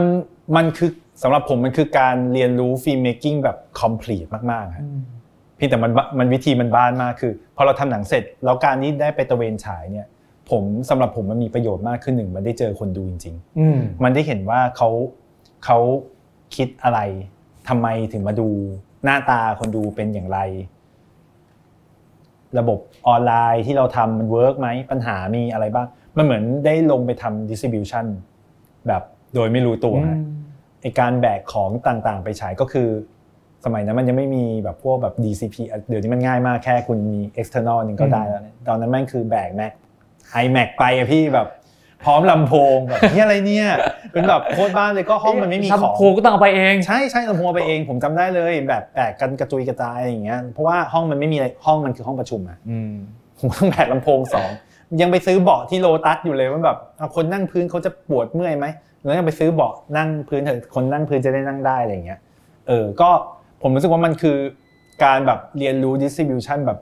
มันคือสำหรับผมมันคือการเรียนรู้ filmmaking แบบ complete มากๆครับเพียงแต่มันบมันวิธีมันบ้านมากคือพอเราทำหนังเสร็จ แล้วการนี้ได้ไปตระเวนฉายเนี่ย ผมสำหรับผมมันมีประโยชน์มากขึ้นหนึ่งมันได้เจอคนดูจริงๆอืมมันได้เห็นว่าเขาเขาคิดอะไรทำไมถึงมาดูหน้าตาคนดูเป็นอย่างไร ระบบออนไลน์ที่เราทำมัน work ไหมปัญหามีอะไรบ้าง มันเหมือนได้ลงไปทำ distribution แบบโดยไม่รู้ตัวฮะไอการแบกของต่างๆ ไปฉายก็คือ สมัยนั้นมันยังไม่มีแบบพวกแบบ DCP อะเดี๋ยวนี้มันง่ายมากแค่คุณมี external นึงก็ได้แล้วเนี่ยตอนนั้นแม่งคือแบก Mac iMac ไปอะพี่แบบพร้อมลำโพงแบบนี่อะไรเนี่ยเป็นแบบโคตรบ้านเลยก็ห้องมันไม่มีชัมของพูก็ต้องเอาไปเองใช่ใช่ลำโพงเอาไปเองผมจำได้เลยแบบแบกกันกระจุยกระจายอย่างเงี้ยเพราะว่าห้องมันไม่มีอะไรห้องมันคือห้องประชุมอะอืมผมต้องแบกลำโพงสองยังไปซื้อเบาะที่โลตัสอยู่เลยว่าแบบเอาคนนั่งพื้นเขาจะปวดเมื่อยไหมแล้วยังไปซื้อเบาะนั่งพื้นเถอะคนนั่งพื้นจะได้นั่งได้อะไรอย่างเงี้ยเออก็ผมรู้สึกว่ามันคือการแบบเรียนรู้ distribution แบบ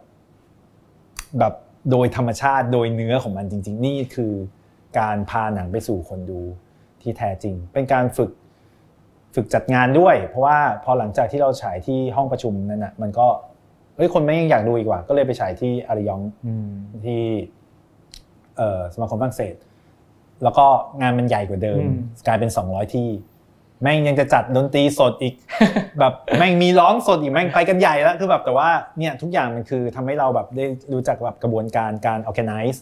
แบบ โดยธรรมชาติโดยเนื้อของมันจริง ๆ นี่คือการพาหนังไปสู่คนดูที่แท้จริง เป็นการฝึกฝึกจัดงานด้วย เพราะว่าพอหลังจากที่เราฉายที่ห้องประชุมนั่นนะมันก็เฮ้ยคนไม่ยังอยากดูอีกว่า ก็เลยไปฉายที่อาริยองอืมที่เอ่อสมาคมฝรั่งเศส แล้วก็งานมันใหญ่กว่าเดิมอืมกลายเป็น 200 ที่ แม่งยังจะจัดดนตรีสดอีก แบบแม่งมีร้องสดอีกแม่งไปกันใหญ่แล้วคือแบบแต่ว่าเนี่ยทุกอย่างมันคือทำให้เราแบบได้รู้จักแบบกระบวนการการ organize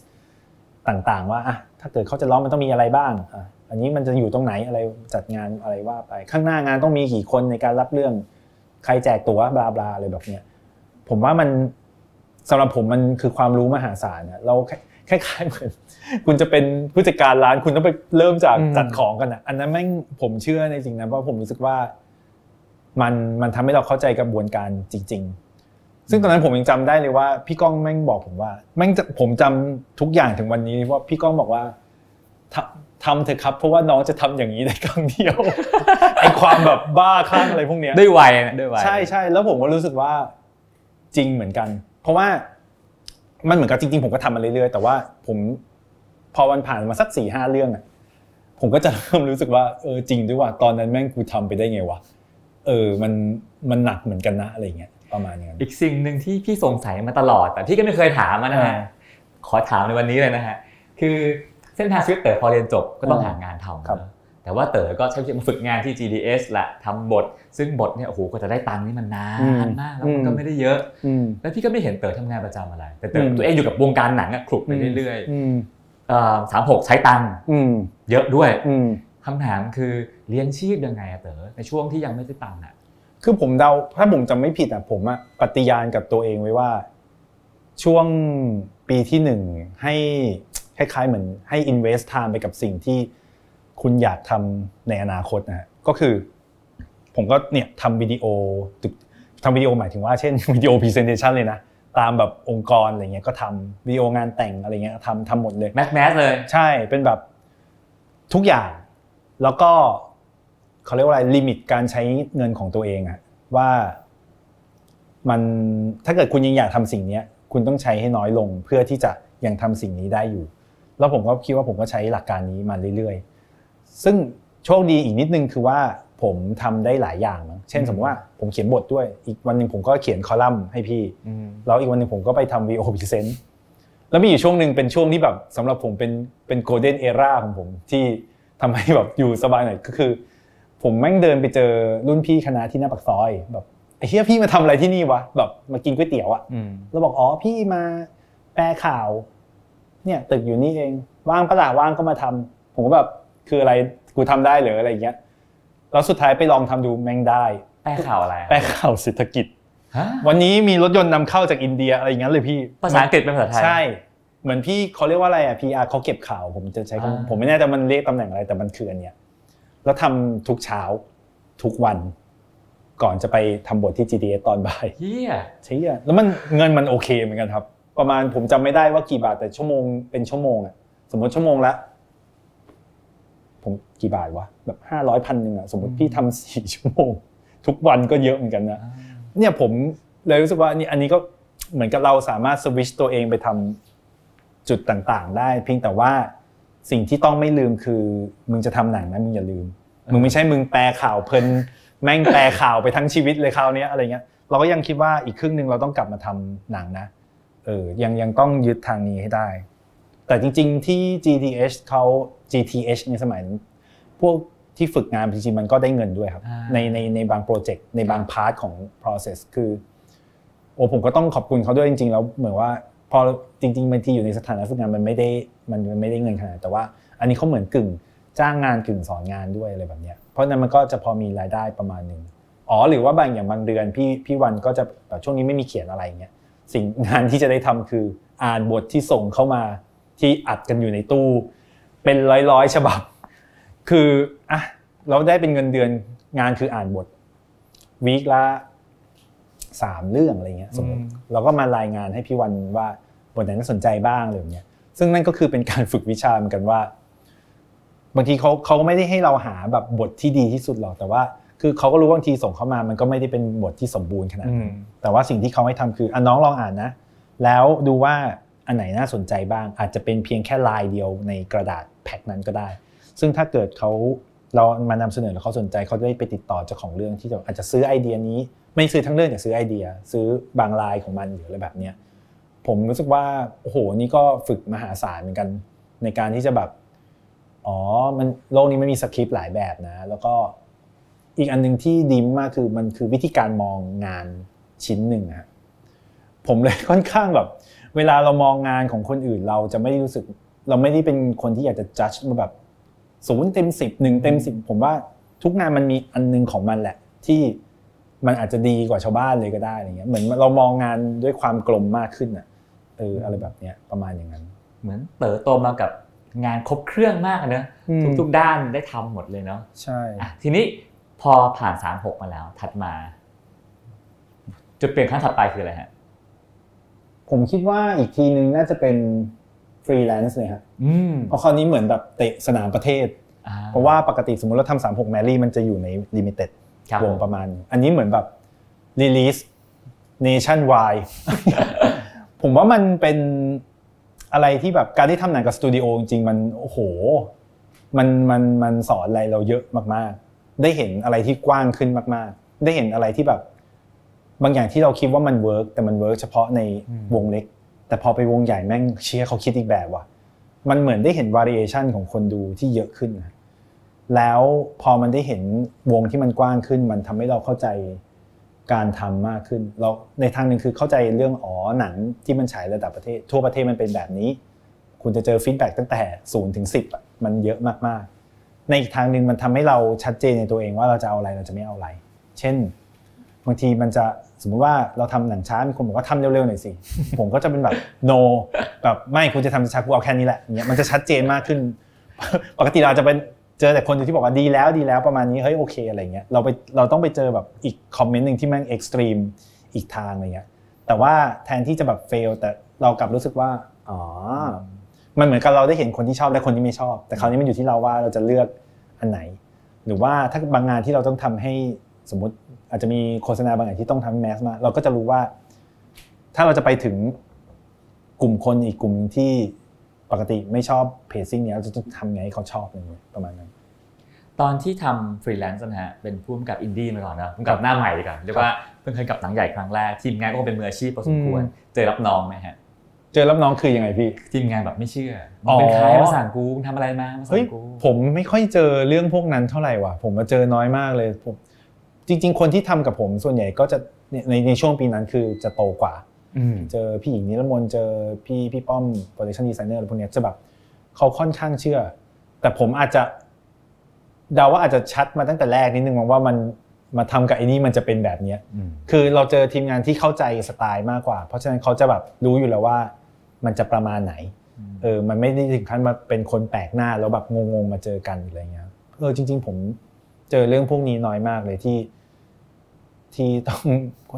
ต่างๆ ว่าอะถ้าเกิดเขาจะร้องมันต้องมีอะไรบ้างอะอันนี้มันจะอยู่ตรงไหนอะไรจัดงานอะไรว่าไป ข้างหน้างานต้องมีกี่คนในการรับเรื่อง ใครแจกตั๋วบลาบลาอะไรแบบเนี้ยผมว่ามันสำหรับผมมันคือความรู้มหาศาลนะเราคล้ายๆเหมือน คุณจะเป็นผู้จัดการร้านคุณต้องไปเริ่มจากอืมจัดของกันอะ อันนั้นแม่งผมเชื่อในสิ่งนั้นเพราะผมรู้สึกว่า มันมันทำให้เราเข้าใจกระบวนการจริง ๆ ซึ่งตอนนั้นผมยังจำได้เลยว่า พี่ก้องแม่งบอกผมว่า แม่งจะผมจำทุกอย่างถึงวันนี้ว่าพี่ก้องบอกว่าทำทำเถอะครับเพราะว่าน้องจะทำอย่างนี้ได้ครั้งเดียวไอความแบบบ้าคลั่งอะไรพวกเนี้ยด้วยวัยนะด้วยวัยใช่ใช่แล้วผมก็รู้สึกว่าจริงเหมือนกัน เพราะว่ามันเหมือนกับจริง ๆ ผมก็ทำมาเรื่อยๆแต่ว่าผม พอวันผ่านมาสักสี่ห้าเรื่องอะผมก็จะเริ่มรู้สึกว่าเออจริงด้วยว่าตอนนั้นแม่งกูทำไปได้ไงวะเออมันมันหนักเหมือนกันนะอะไรเงี้ยประมาณนี้อีกสิ่งหนึ่งที่พี่สงสัยมาตลอดแต่พี่ก็ไม่เคยถามมานะฮะอ่าขอถามในวันนี้เลยนะฮะคือเส้นทางชีวิตเต๋อพอเรียนจบก็ต้องอ่าหางานทำครับนะแต่ว่าเต๋อก็ใช้ชีวิตมาฝึกงานที่ GDS แหละทำบท ซึ่งบทเนี่ยโอ้โหกว่าจะได้ตังค์นี่มันนานมากแล้วมันก็ไม่ได้เยอะอืมแล้วพี่ก็ไม่เห็นเต๋อทำงานประจำอะไร แต่เต๋ออมตัวเองอยู่กับวงการหนังอะคลุกไปเรื่อยอืมๆ สามหกใช้ตังค์อืมเยอะด้วยอืมคำถามคือเลี้ยงชีพยังไงอะเต๋อในช่วงที่ยังไม่ได้ตังค์อะคือผมเดาถ้าผมจำไม่ผิดอะผมอะปฏิญาณกับตัวเองไว้ว่า ช่วงปีที่หนึ่งให้คล้ายๆเหมือนให้ invest time ไปกับสิ่งที่คุณอยากทำในอนาคตนะฮะก็คือ ผมก็เนี่ยทำวิดีโอตึกทำวิดีโอหมายถึงว่าเช่นวิดีโอ presentation เลยนะ ตามแบบองค์กรอะไรเงี้ยก็ทำวิดีโองานแต่งอะไรเงี้ยทำทำหมดเลย mass mass เลยใช่เป็นแบบทุกอย่าง แล้วก็เขาเรียกว่าอะไร limit การใช้เงินของตัวเองอะว่ามันถ้าเกิดคุณยังอยากทำสิ่งเนี้ยคุณต้องใช้ให้น้อยลงเพื่อที่จะยังทำสิ่งนี้ได้อยู่ แล้วผมก็คิดว่าผมก็ใช้หลักการนี้มาเรื่อยๆ ซึ่งโชคดีอีกนิดนึงคือว่า ผมทำได้หลายอย่างมั้งเช่นสมมติว่าผมเขียนบทด้วย อีกวันหนึ่งผมก็เขียนคอลัมน์ให้พี่แล้วอีกวันหนึ่งผมก็ไปทำ VO Present แล้วมีอยู่ช่วงหนึ่งเป็นช่วงที่แบบสำหรับผมเป็นเป็นโกลเด้นเอราของผมที่ทำให้แบบอยู่สบายหน่อยก็คือ ผมแม่งเดินไปเจอรุ่นพี่คณะที่หน้าปากซอยแบบไอ้เฮียพี่มาทำอะไรที่นี่วะแบบมากินก๋วยเตี๋ยวอะแล้วบอกอ๋อพี่มาแปลข่าว เนี่ย ตึกอยู่นี่เองว่างปะล่ะว่างก็มาทำผมก็แบบคืออะไรกูทำได้เหรออะไรอย่างเงี้ย แล้วสุดท้ายไปลองทำดูแม่งได้ แปลข่าวอะไรอะแปลข่าวเศรษฐกิจฮะวันนี้มีรถยนต์นำเข้าจากอินเดียอะไรอย่างเงี้ยเลยพี่ ภาษาอังกฤษเป็นภาษาไทย ใช่ เหมือนพี่เขาเรียกว่าอะไรอะ PR เขาเก็บข่าว ผมจะใช้อ่าคำผมไม่แน่ใจมันเรียกตำแหน่งอะไรแต่มันคืออันเนี้ย แล้วทำทุกเช้าทุกวัน ก่อนจะไปทำบทที่ GDS ตอนบ่ายเฮียใช่อะแล้วมันเงินมันโอเคเหมือนกันครับ ประมาณผมจำไม่ได้ว่ากี่บาทแต่ชั่วโมงเป็นชั่วโมงอะสมมติชั่วโมงละ ผมกี่บาทวะแบบห้าร้อยพันหนึ่งอะสมมติพี่ทำสี่ชั่วโมง ทุกวันก็เยอะเหมือนกันนะเนี่ยผมเลยรู้สึกว่านี่อันนี้ก็เหมือนกับเราสามารถสวิชตัวเองไปทำจุดต่างๆ ได้ เพียงแต่ว่าสิ่งที่ต้องไม่ลืมคือ มึงจะทำหนังนะมึงอย่าลืม มึงไม่ใช่มึงแปลข่าวเพลินแม่งแปลข่าวไปทั้งชีวิตเลยคราวเนี้ยอะไรเงี้ยเราก็ยังคิดว่าอีกครึ่งหนึ่งเราต้องกลับมาทำหนังนะเออยังยังต้องยึดทางนี้ให้ได้ แต่จริง ๆ ที่ GTH เขา GTH ในสมัยนั้นพวกที่ฝึกงานจริงๆมันก็ได้เงินด้วยครับอ่าในในในบางโปรเจกต์ในบางพาร์ทของ process คือโอ้ผมก็ต้องขอบคุณเขาด้วยจริง ๆ แล้วเหมือนว่าพอจริงๆบางทีอยู่ในสถานะฝึกงานมันไม่ได้มันมันไม่ได้เงินขนาดนั้นแต่ว่า อันนี้เขาเหมือนกึ่งจ้างงานกึ่งสอนงานด้วยอะไรแบบเนี้ยเพราะฉะนั้นมันก็จะพอมีรายได้ประมาณหนึ่งอ๋อหรือว่าบางอย่างบางเดือนพี่พี่วันก็จะแบบช่วงนี้ไม่มีเขียนอะไรเงี้ยสิ่งงานที่จะได้ทำคืออ่านบทที่ส่งเข้ามาที่อัดกันอยู่ในตู้ เป็นร้อยๆฉบับ คืออะเราได้เป็นเงินเดือนงานคืออ่านบทวีคละสามเรื่องอะไรเงี้ยสมมติอืมเราก็มารายงานให้พี่วันว่าบทไหนน่าสนใจบ้างอะไรแบบเนี้ยซึ่งนั่นก็คือเป็นการฝึกวิชาเหมือนกันว่า บางทีเขาเขาก็ไม่ได้ให้เราหาแบบบทที่ดีที่สุดหรอกแต่ว่า คือเขาก็รู้ว่าบางทีส่งเข้ามามันก็ไม่ได้เป็นบทที่สมบูรณ์ขนาดอืนั้นมแต่ว่าสิ่งที่เขาให้ทำคืออะน้องลองอ่านนะ แล้วดูว่าอันไหนน่าสนใจบ้าง อาจจะเป็นเพียงแค่ลายเดียวในกระดาษ แพ็คนั้นก็ได้ ซึ่งถ้าเกิดเขาเรามานำเสนอแล้วเขาสนใจเขาได้ไปติดต่อเจ้าของเรื่องที่จะอาจจะซื้อไอเดียนี้ ไม่ซื้อทั้งเรื่องแต่ซื้อไอเดีย ซื้อบางลายของมันหรืออะไรแบบเนี้ยผมรู้สึกว่าโอ้โหนี่ก็ฝึกมหาศาลเหมือนกัน ในการที่จะแบบอ๋อมันโลกนี้ไม่มีสคริปต์หลายแบบนะ แล้วก็อีกอันหนึ่งที่ดีมากคือมันคือวิธีการมองงานชิ้นหนึ่งอะผมเลยค่อนข้างแบบ เวลาเรามองงานของคนอื่น เราจะไม่ได้รู้สึก เราไม่ได้เป็นคนที่อยากจะจัดมาแบบศูนย์เต็มสิบหนึ่งเต็มสิบผมว่าทุกงานมันมีอันหนึงของมันแหละ ที่มันอาจจะดีกว่าชาวบ้านเลยก็ได้อะไรเงี้ยเหมือนเรามองงานด้วยความกลมมากขึ้นอะเอออะไรแบบเนี้ยประมาณอย่างนั้น เหมือนเติบโตมากับงานครบเครื่องมากเนอะอืมทุกๆด้านได้ทำหมดเลยเนาะใช่อะทีนี้พอผ่านสามหกมาแล้ว ถัดมา จุดเปลี่ยนครั้งถัดไปคืออะไรฮะผมคิดว่าอีกทีนึงน่าจะเป็น ฟรีแลนซ์เลยครับอืมเพราะคราวนี้เหมือนแบบเตะสนามประเทศอ่เพราะว่าปกติสมมติเราทำสามหก Mary มันจะอยู่ใน limited ครับวงประมาณ อันนี้เหมือนแบบ release nationwide ผมว่ามันเป็นอะไรที่แบบการที่ทำหนังกับสตูดิโอจริงๆมันโอ้โห มันมันมันสอนอะไรเราเยอะมากๆ ได้เห็นอะไรที่กว้างขึ้นมากๆ ได้เห็นอะไรที่แบบ บางอย่างที่เราคิดว่ามัน work แต่มัน work เฉพาะในวงเล็ก แต่พอไปวงใหญ่แม่งเชี่ยเขาคิดอีกแบบว่ะมันเหมือนได้เห็น variation ของคนดูที่เยอะขึ้นนะแล้วพอมันได้เห็นวงที่มันกว้างขึ้น มันทำให้เราเข้าใจการทำมากขึ้น เราในทางหนึ่งคือเข้าใจเรื่องอ๋อหนังที่มันฉายระดับประเทศ ทั่วประเทศมันเป็นแบบนี้ คุณจะเจอ feedback ตั้งแต่ศูนย์ถึงสิบอะมันเยอะมากๆ ในอีกทางหนึ่งมันทำให้เราชัดเจนในตัวเองว่าเราจะเอาอะไรเราจะไม่เอาอะไร เช่น บางทีมันจะ สมมุติว่าเราทำหนังช้ามีคนบอกว่าทำเร็วๆหน่อยสิ ผมก็จะเป็นแบบ no แบบไม่คุณจะทำช้ากูเอาแค่นี้แหละอย่างเงี้ยมันจะชัดเจนมากขึ้น ปกติเราจะเป็นเจอแต่คนที่บอกว่าดีแล้วดีแล้วประมาณนี้เฮ้ยโอเคอะไรเงี้ยเราไปเราต้องไปเจอแบบอีกคอมเมนต์หนึ่งที่แม่งเอ็กซ์ตรีมอีกทางอะไรเงี้ยแต่ว่าแทนที่จะแบบเฟลแต่เรากลับรู้สึกว่าอ๋อมันเหมือนกับเราได้เห็นคนที่ชอบและคนที่ไม่ชอบ แต่คราวนี้มันอยู่ที่เราว่าเราจะเลือกอันไหน หรือว่าถ้าบางงานที่เราต้องทำให้สมมติ อาจจะมีโฆษณาบางอย่างที่ต้องทำ mass มาก เราก็จะรู้ว่า ถ้าเราจะไปถึงกลุ่มคนอีกกลุ่มหนึ่งที่ปกติไม่ชอบ pacing เนี้ยเราจะต้องทำไงให้เขาชอบอะไรเงี้ยประมาณนั้น ตอนที่ทำฟรีแลนซ์นะฮะเป็นผู้กำกับอินดี้มาก่อนเนอะผู้กำกับหน้าใหม่ดีกว่าเรียกว่าเพิ่งเคยกำกับหนังใหญ่ครั้งแรกทีมงานก็คงเป็นมืออาชีพพอสมควรอืมเจอรับน้องไหมฮะเจอรับน้องคือยังไงพี่ทีมงานแบบไม่เชื่ออ๋อมึงเป็นใครมาสั่งกูมึงทำอะไรมามาสั่งกู เฮ้ยผมไม่ค่อยเจอเรื่องพวกนั้นเท่าไหร่ว่ะผมมาเจอน้อยมากเลยผม จริง ๆ คนที่ทำกับผมส่วนใหญ่ก็จะในในในช่วงปีนั้นคือจะโตกว่าอืมเจอพี่หญิงนิรมนต์เจอพี่พี่ป้อม production designer อะไรพวกเนี้ยจะแบบเขาค่อนข้างเชื่อ แต่ผมอาจจะเดาว่าอาจจะชัดมาตั้งแต่แรกนิดนึงว่ามันมาทำกับไอ้นี่มันจะเป็นแบบเนี้ยอืมคือเราเจอทีมงานที่เข้าใจสไตล์มากกว่า เพราะฉะนั้นเขาจะแบบรู้อยู่แล้วว่ามันจะประมาณไหนเออมันไม่ได้ถึงขั้นมาเป็นคนแปลกหน้าแล้วแบบงงๆมาเจอกันอะไรเงี้ยเออจริง ๆ ผมเจอเรื่องพวกนี้น้อยมากเลยที่ ที่ต้อง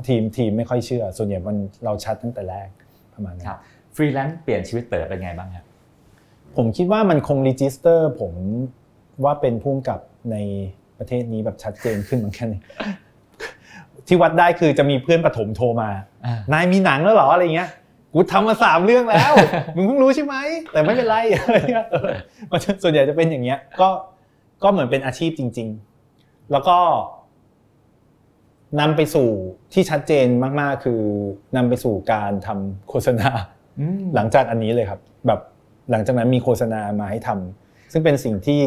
ทีมทีมไม่ค่อยเชื่อ ส่วนใหญ่มันเราชัดตั้งแต่แรกประมาณนั้นครับฟรีแลนซ์เปลี่ยนชีวิตเต๋อเป็นไงบ้างครับผมคิดว่ามันคง register ผมว่าเป็นผู้กำกับในประเทศนี้แบบชัดเจนขึ้นเหมือนกันที่วัดได้คือจะมีเพื่อนประถมโทรมาอ่านายมีหนังแล้วเหรออะไรเงี้ย กูทำมาสามเรื่องแล้ว มึงเพิ่งรู้ใช่ไหม แต่ไม่เป็นไรอะไรเงี้ยเออมันจะส่วนใหญ่จะเป็นอย่างเงี้ย ก็ ก็เหมือนเป็นอาชีพจริง ๆ แล้วก็ นำไปสู่ที่ชัดเจนมากๆ คือนำไปสู่การทำโฆษณาอืมหลังจากอันนี้เลยครับ แบบหลังจากนั้นมีโฆษณามาให้ทำซึ่งเป็นสิ่งที่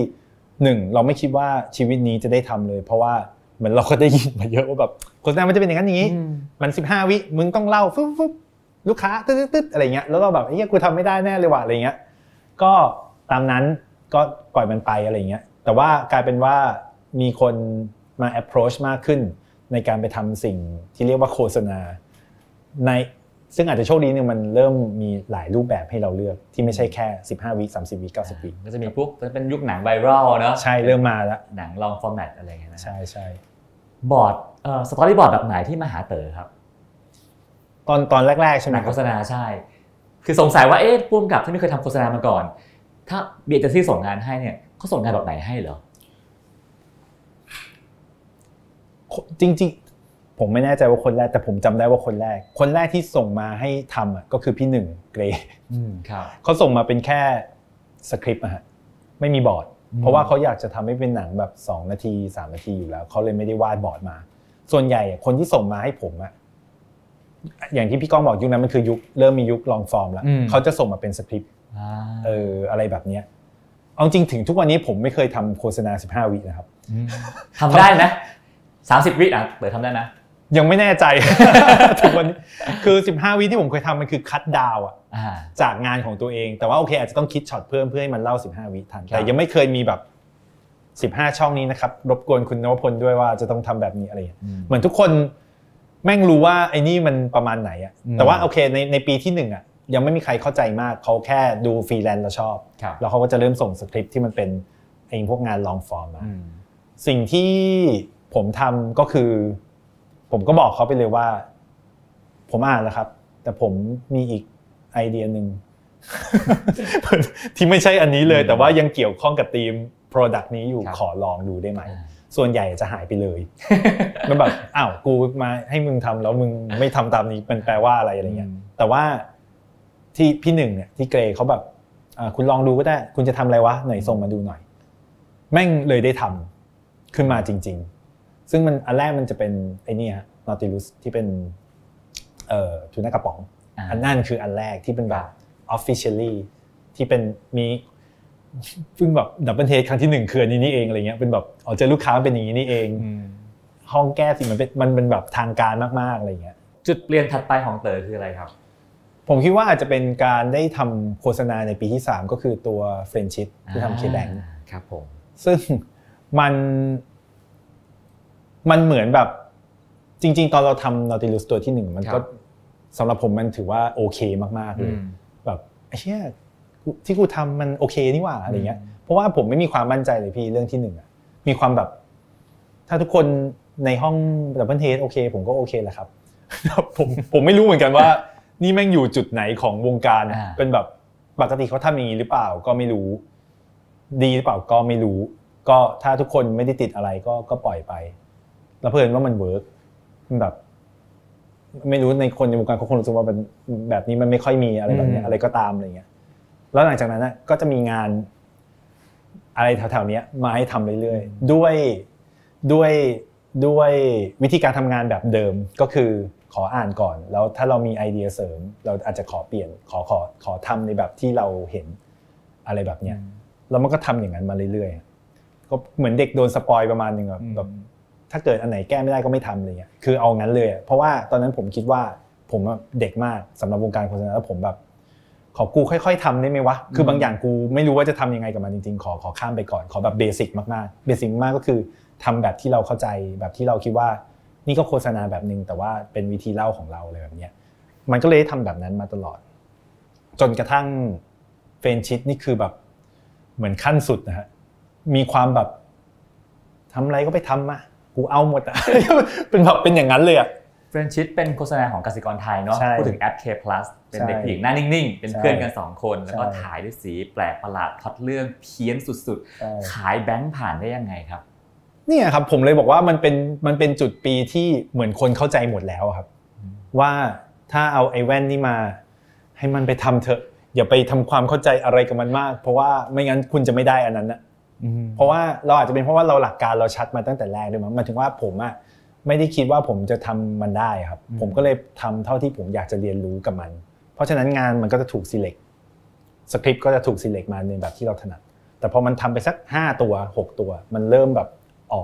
หนึ่งเราไม่คิดว่าชีวิตนี้จะได้ทำเลย เพราะว่าเหมือนเราก็ได้ยินมาเยอะว่าแบบโฆษณามันจะเป็นอย่างนั้นอย่างนี้อืมมันสิบห้าวิมึงต้องเล่าฟึ๊บฟึ๊บลูกค้าตึ๊ดตึ๊ดตึ๊ดอะไรเงี้ยแล้วเราแบบไอ้เหี้ยกูทำไม่ได้แน่เลยว่ะอะไรเงี้ย ก็ตามนั้นก็ปล่อยมันไปอะไรเงี้ย แต่ว่ากลายเป็นว่ามีคนมา approach มากขึ้น ในการไปทำสิ่งที่เรียกว่าโฆษณา ในซึ่งอาจจะโชคดีนึงมันเริ่มมีหลายรูปแบบให้เราเลือกที่ไม่ใช่แค่ 15 วิ30 วิ90 วิก็จะมีพวกเป็นยุคหนังไวรัลเนาะใช่เริ่มมาแล้วหนังลองฟอร์แมตอะไรอย่างเงี้ยนะใช่ใช่บอร์ดเอ่อ storyboard แบบไหนที่มาหาเต๋อครับ ตอนตอนแรกๆใช่ไหหมนังโฆษณา ครับ ใช่ คือสงสัยว่าเอ๊ะผู้กำกับที่ไม่เคยทำโฆษณามาก่อน ถ้าเบียร์เจซี่ส่งงานให้เนี่ยเขาส่งงานแบบไหนให้เหรอ จริง ๆ ผมไม่แน่ใจว่าคนแรกแต่ผมจำได้ว่าคนแรก คนแรกที่ส่งมาให้ทำอะก็คือพี่หนึ่ง Greyอืมครับเขาส่งมาเป็นแค่สคริปต์อะฮะไม่มีบอร์ดอืมเพราะว่าเขาอยากจะทำให้เป็นหนังแบบ 2 นาที 3 นาทีอยู่แล้วเขาเลยไม่ได้วาดบอร์ดมา ส่วนใหญ่อะคนที่ส่งมาให้ผมอะอย่างที่พี่ก้องบอกยุคนั้นมันคือยุคเริ่มมียุค long form แล้วอืมเขาจะส่งมาเป็นสคริปต์อ่าเอออะไรแบบเนี้ยเอาจริงถึงทุกวันนี้ผมไม่เคยทำโฆษณา 15 วินะครับทำได้ไหม สามสิบวิอะเปิดทำได้นะ ยังไม่แน่ใจ ถึงวันนี้คือ 15 วิที่ผมเคยทำมันคือ cut down อะอ่า จากงานของตัวเอง แต่ว่าโอเคอาจจะต้องคิดช็อตเพิ่มเพื่อให้มันเล่า 15 วิทันครับแต่ยังไม่เคยมีแบบ 15 ช่องนี้นะครับ รบกวนคุณนวพลด้วยว่าจะต้องทำแบบนี้อะไรอย่างเงี้ยเหมือนทุกคนแม่งรู้ว่าไอ้นี่มันประมาณไหนอะอืม แต่ว่าโอเคในในปีที่หนึ่งอะยังไม่มีใครเข้าใจมากเขาแค่ดูฟรีแลนซ์แล้วชอบ ครับแล้วเขาก็จะเริ่มส่งสคริปต์ที่มันเป็นไอ้พวกงาน long form มา อืม สิ่งที่ ผมทำก็คือ ผมก็บอกเขาไปเลยว่า ผมอ่านแล้วครับ แต่ผมมีอีกไอเดียหนึ่งที่ไม่ใช่อันนี้เลยอืมแต่ว่ายังเกี่ยวข้องกับทีม Product นี้อยู่ครับขอลองดูได้ไหมอ่าส่วนใหญ่จะหายไปเลยมันแบบอ้าวกูมาให้มึงทำแล้วมึงไม่ทำตามนี้มันแปลว่าอะไรอะไรเงี้ยแต่ว่าที่พี่หนึ่งเนี่ยที่เกรเขาแบบอ่าคุณลองดูก็ได้ คุณจะทำอะไรวะไหนส่งมาดูหน่อย แม่งเลยได้ทำขึ้นมาจริง ๆ ซึ่งมันอันแรกมันจะเป็นไอ้นี่ฮะ Nautilus ที่เป็นเอ่อทูน่ากระป๋องอ่าอันนั่นคืออันแรกที่เป็นแบบ officially ที่เป็น meeting แบบ double head ครั้งที่หนึ่งคืออันนี้นี่เองอะไรเงี้ยเป็นแบบอ๋อเจอลูกค้าเป็นอย่างนี้นี่เองอืมห้องแก้สิมันเป็นมันเป็นแบบทางการมากๆอะไรเงี้ยจุดเปลี่ยนถัดไปของเต๋อคืออะไรครับ ผมคิดว่าอาจจะเป็นการได้ทำโฆษณาในปีที่ 3 ก็คือตัวเฟรนชิ p ที่ทำ KBank อ่าครับผมซึ่งมัน มันเหมือนแบบจริง ๆ ตอนเราทำ Nautilus ตัวที่หนึ่งมันก็สำหรับผมมันถือว่าโอเคมากๆเลยแบบไอ้เชี่ยกูที่กูทำมันโอเคนี่หว่าอะไรเงี้ยอืมเพราะว่าผมไม่มีความมั่นใจเลยพี่เรื่องที่หนึ่งอะมีความแบบ ถ้าทุกคนในห้อง double head โอเค ผมก็โอเคแหละครับผมผมไม่รู้เหมือนกันว่า นี่แม่งอยู่จุดไหนของวงการอะอ่าเป็นแบบปกติเขาทำอย่างนี้หรือเปล่าก็ไม่รู้ ดีหรือเปล่าก็ไม่รู้ ก็ถ้าทุกคนไม่ได้ติดอะไรก็ก็ปล่อยไป แล้วเผอิญว่ามัน work มันแบบ ไม่รู้ในคนในวงการเขาคงรู้สึกว่ามันแบบนี้มันไม่ค่อยมีอะไรแบบเนี้ยอืมอะไรก็ตามอะไรเงี้ย แล้วหลังจากนั้นนะก็จะมีงาน อะไรแถวๆเนี้ยมาให้ทำเรื่อยๆด้วยด้วยด้วยวิธีการทำงานแบบเดิมก็คือขออ่านก่อน แล้วถ้าเรามีไอเดียเสริม เราอาจจะขอเปลี่ยนขอขอขอทำในแบบที่เราเห็นอะไรแบบเนี้ยแล้วมันก็ทำอย่างนั้นมาเรื่อยๆก็เหมือนเด็กโดนสปอยประมาณหนึงอะแบบ ถ้าเกิดอันไหนแก้ไม่ได้ก็ไม่ทำอะไรเงี้ยคือเอางั้นเลย เพราะว่าตอนนั้นผมคิดว่าผมเด็กมากสำหรับวงการโฆษณาแล้วผมแบบ ขอกูค่อย ๆทำได้ไหมวะ คือบางอย่างกูไม่รู้ว่าจะทำยังไงกับมันจริงๆ ขอขอข้ามไปก่อน ขอแบบเบสิกมากๆ เบสิกมากก็คือทำแบบที่เราเข้าใจแบบที่เราคิดว่า นี่ก็โฆษณาแบบหนึ่งแต่ว่าเป็นวิธีเล่าของเราอะไรแบบเนี้ย มันก็เลยทำแบบนั้นมาตลอด จนกระทั่ง Friendship นี่คือแบบเหมือนขั้นสุดนะฮะ มีความแบบทำอะไรก็ไปทำมา กูเอาหมดอะเป็นแบบเป็นอย่างนั้นเลยอะเฟรนชิ p เป็นโฆษณาของกสิกรไทยเนาะใช่พูดถึงแอป K Plus เป็นใช่เด็กผู้หญิงหน้านิ่งๆ เป็นใช่เพื่อนกัน 2 คน แล้วก็ใช่ถ่ายด้วยสีแปลกประหลาดพล็อตเรื่องเพี้ยนสุดใช่ๆขายแบงค์ผ่านได้ยังไงครับเนี่ยครับผมเลยบอกว่ามันเป็นมันเป็นจุดปีที่เหมือนคนเข้าใจหมดแล้วครับ ว่าถ้าเอาไอ้แว่นนี่มา ให้มันไปทำเถอะ อย่าไปทำความเข้าใจอะไรกับมันมาก เพราะว่าไม่งั้นคุณจะไม่ได้อันนั้นนะ เพราะว่าเราอาจจะเป็นเพราะว่าเราหลักการเราชัดมาตั้งแต่แรกด้วยมั้งหมายถึงว่าผมอะไม่ได้คิดว่าผมจะทำมันได้ครับอืมผมก็เลยทำเท่าที่ผมอยากจะเรียนรู้กับมัน เพราะฉะนั้นงานมันก็จะถูก select สคริปต์ก็จะถูก select มาในแบบที่เราถนัด แต่พอมันทำไปสัก 5 ตัว 6 ตัว มันเริ่มแบบอ๋อ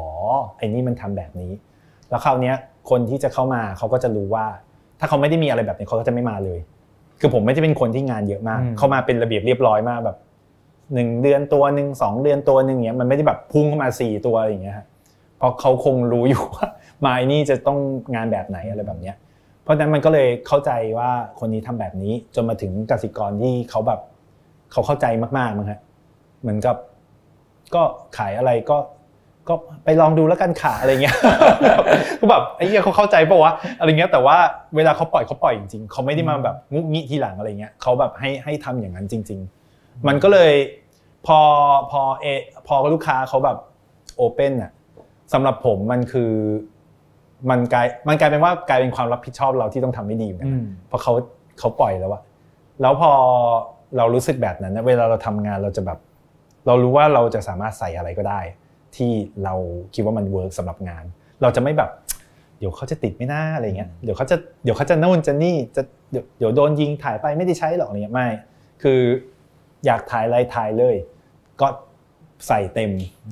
ไอ้นี่มันทำแบบนี้ แล้วคราวเนี้ยคนที่จะเข้ามาเขาก็จะรู้ว่า ถ้าเขาไม่ได้มีอะไรแบบนี้เขาก็จะไม่มาเลย คือผมไม่ได้เป็นคนที่งานเยอะมากอืมเข้ามาเป็นระเบียบเรียบร้อยมากแบบ หนึ่งเดือนตัวหนึ่งสองเดือนตัวหนึ่งเนี้ยมันไม่ได้แบบพุ่งเข้ามาสี่ตัวอย่างเงี้ยเพราะเขาคงรู้อยู่ว่ามาไอ้นี่จะต้องงานแบบไหนอะไรแบบเนี้ยเพราะฉะนั้นมันก็เลยเข้าใจว่าคนนี้ทำแบบนี้จนมาถึงกสิกรที่เขาแบบเขาเข้าใจมากๆมั้งฮะเหมือนกับก็ขายอะไรก็ก็ไปลองดูแล้วกันขาอะไรเงี้ยก็แบบไอ้เหี้ยเขาเข้าใจปะวะอะไรเงี้ยแต่ว่าเวลาเขาปล่อยเขาปล่อยจริงๆเขาไม่ได้มาแบบงุกงิทีหลังอะไรเงี้ยเขาแบบให้ให้ทำอย่างนั้นจริง ๆ มันก็เลยพอพอเอพอลูกค้าเขาแบบโอเปนอะสำหรับผมมันคือมันกลายมันกลายเป็นว่ากลายเป็นความรับผิดชอบเราที่ต้องทำให้ดีเหมือนกันอืมเพราะเขาเขาปล่อยแล้วอะแล้วพอเรารู้สึกแบบนั้นนะเวลาเราทำงานเราจะแบบ เรารู้ว่าเราจะสามารถใส่อะไรก็ได้ ที่เราคิดว่ามัน work สำหรับงาน เราจะไม่แบบ เดี๋ยวเขาจะติดไหมนะอะไรเงี้ยเดี๋ยวเขาจะเดี๋ยวเขาจะโน่นจะนี่จะเดี๋ยวเดี๋ยวโดนยิงถ่ายไปไม่ได้ใช้หรอกอะไรเงี้ยไม่ คือ อยากถ่ายอะไรถ่ายเลย ก็ใส่เต็ม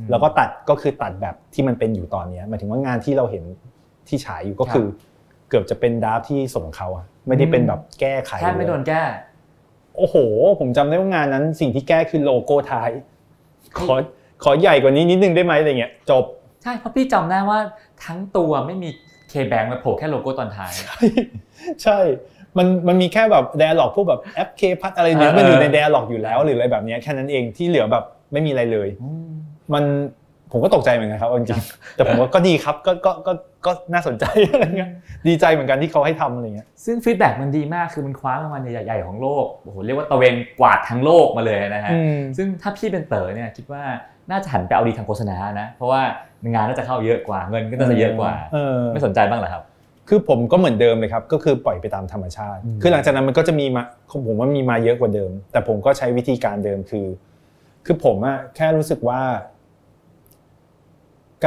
แล้วก็ตัดก็คือตัดแบบที่มันเป็นอยู่ตอนเนี้ยหมายถึงว่างานที่เราเห็นที่ฉายอยู่ก็คือ เกือบจะเป็น draft ที่ส่งเขาอะไม่ได้เป็นแบบแก้ไขแค่ไม่โดนแก้ โอ้โห ผมจำได้ว่างานนั้น สิ่งที่แก้คือโลโก้ท้าย ขอขอใหญ่กว่านี้นิดนึงได้ไหมอะไรเงี้ยจบใช่เพราะพี่จำได้ว่าทั้งตัวไม่มี KBank มาโผล่แค่โลโก้ตอนท้าย ใช่ มันมันมีแค่แบบ dialogue พวกแบบแอป K PLUS อะไรเนี้ยเออมันอยู่ใน dialogue อยู่แล้วหรืออะไรแบบเนี้ยแค่นั้นเองที่เหลือแบบไม่มีอะไรเลย มันผมก็ตกใจเหมือนกันครับเอาจริงๆแต่ผมว่าก็ดีครับก็ก็ก็ก็น่าสนใจอะไรเงี้ยดีใจเหมือนกันที่เขาให้ทำอะไรเงี้ยซึ่ง feedback มันดีมากคือมันคว้ารางวัลใหญ่ๆของโลกโอ้โหเรียกว่าตระเวนกวาดทั้งโลกมาเลยนะฮะอืมซึ่งถ้าพี่เป็นเต๋อเนี่ยคิดว่าน่าจะหันไปเอาดีทางโฆษณานะเพราะว่างานน่าจะเข้าเยอะกว่าเงินก็น่าจะเยอะกว่าเออไม่สนใจบ้างเหรอครับ คือผมก็เหมือนเดิมเลยครับ ก็คือปล่อยไปตามธรรมชาติอืมคือหลังจากนั้นมันก็จะมีมาผมว่ามีมาเยอะกว่าเดิม แต่ผมก็ใช้วิธีการเดิมคือ คือผมอะแค่รู้สึกว่า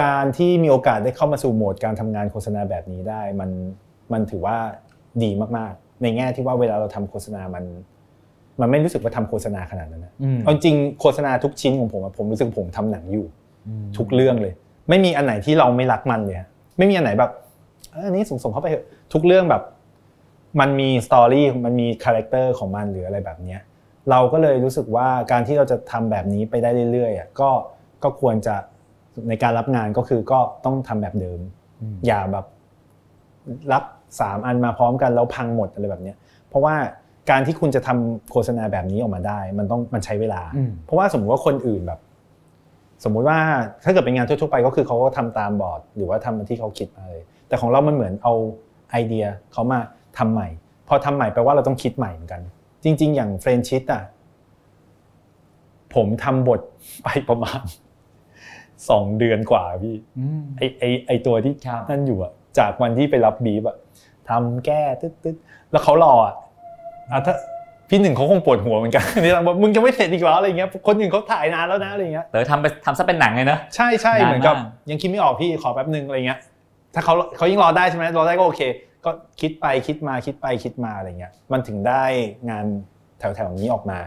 การที่มีโอกาสได้เข้ามาสู่โหมดการทำงานโฆษณาแบบนี้ได้ มันมันถือว่าดีมากๆ ในแง่ที่ว่าเวลาเราทำโฆษณามัน มันไม่รู้สึกว่าทำโฆษณาขนาดนั้นนะเอาจริงๆโฆษณาทุกชิ้นของผมอะผมรู้สึกผมทำหนังอยู่ ทุกเรื่องเลย ไม่มีอันไหนที่เราไม่รักมันเลยฮะไม่มีอันไหนแบบเอออันนี้ส่งส่งเข้าไปเถอะทุกเรื่องแบบ มันมี story มันมี character ของมันหรืออะไรแบบเนี้ยเราก็เลยรู้สึกว่าการที่เราจะทำแบบนี้ไปได้เรื่อยๆอะก็ก็ควรจะในการรับงานก็คือก็ต้องทำแบบเดิม อย่าแบบรับสามอันมาพร้อมกันแล้วพังหมดอะไรแบบเนี้ยเพราะว่าการที่คุณจะทำโฆษณาแบบนี้ออกมาได้ มันต้องมันใช้เวลาอืมเพราะว่าสมมติว่าคนอื่นแบบ สมมุติว่าถ้าเกิดเป็นงานทั่วๆไปก็คือเขาก็ทำตามบอร์ด หรือว่าทำที่เขาคิดมาเลย แต่ของเรามันเหมือนเอาไอเดียเขามาทำใหม่ พอทำใหม่แปลว่าเราต้องคิดใหม่เหมือนกัน จริง ๆ อย่างเฟรนชิตอะผมทำบทไปประมาณสองเดือนกว่าพี่ไอไอไอตัวที่ครับนั่นอยู่อะจากวันที่ไปรับบีบอะทำแก้ตึ๊ดตึ๊ดแล้วเขารออะอะถ้าพี่หนึ่งเขาคงปวดหัวเหมือนกันนี่เราบอกมึงจะไม่เสร็จอีกเหรออะไรเงี้ยคนอื่นเขาถ่ายนานแล้วนะอะไรเงี้ยเต๋อทำไปทำซะเป็นหนังเลยนะใช่ใช่นานมากเหมือนกับยังคิดไม่ออกพี่ขอแป๊บนึงอะไรเงี้ย ถ้าเขาเขายิ่งรอได้ใช่ไหมรอได้ก็โอเค ก็คิดไปคิดมาคิดไปคิดมาอะไรเงี้ยมันถึงได้งานแถวๆนี้ออกมา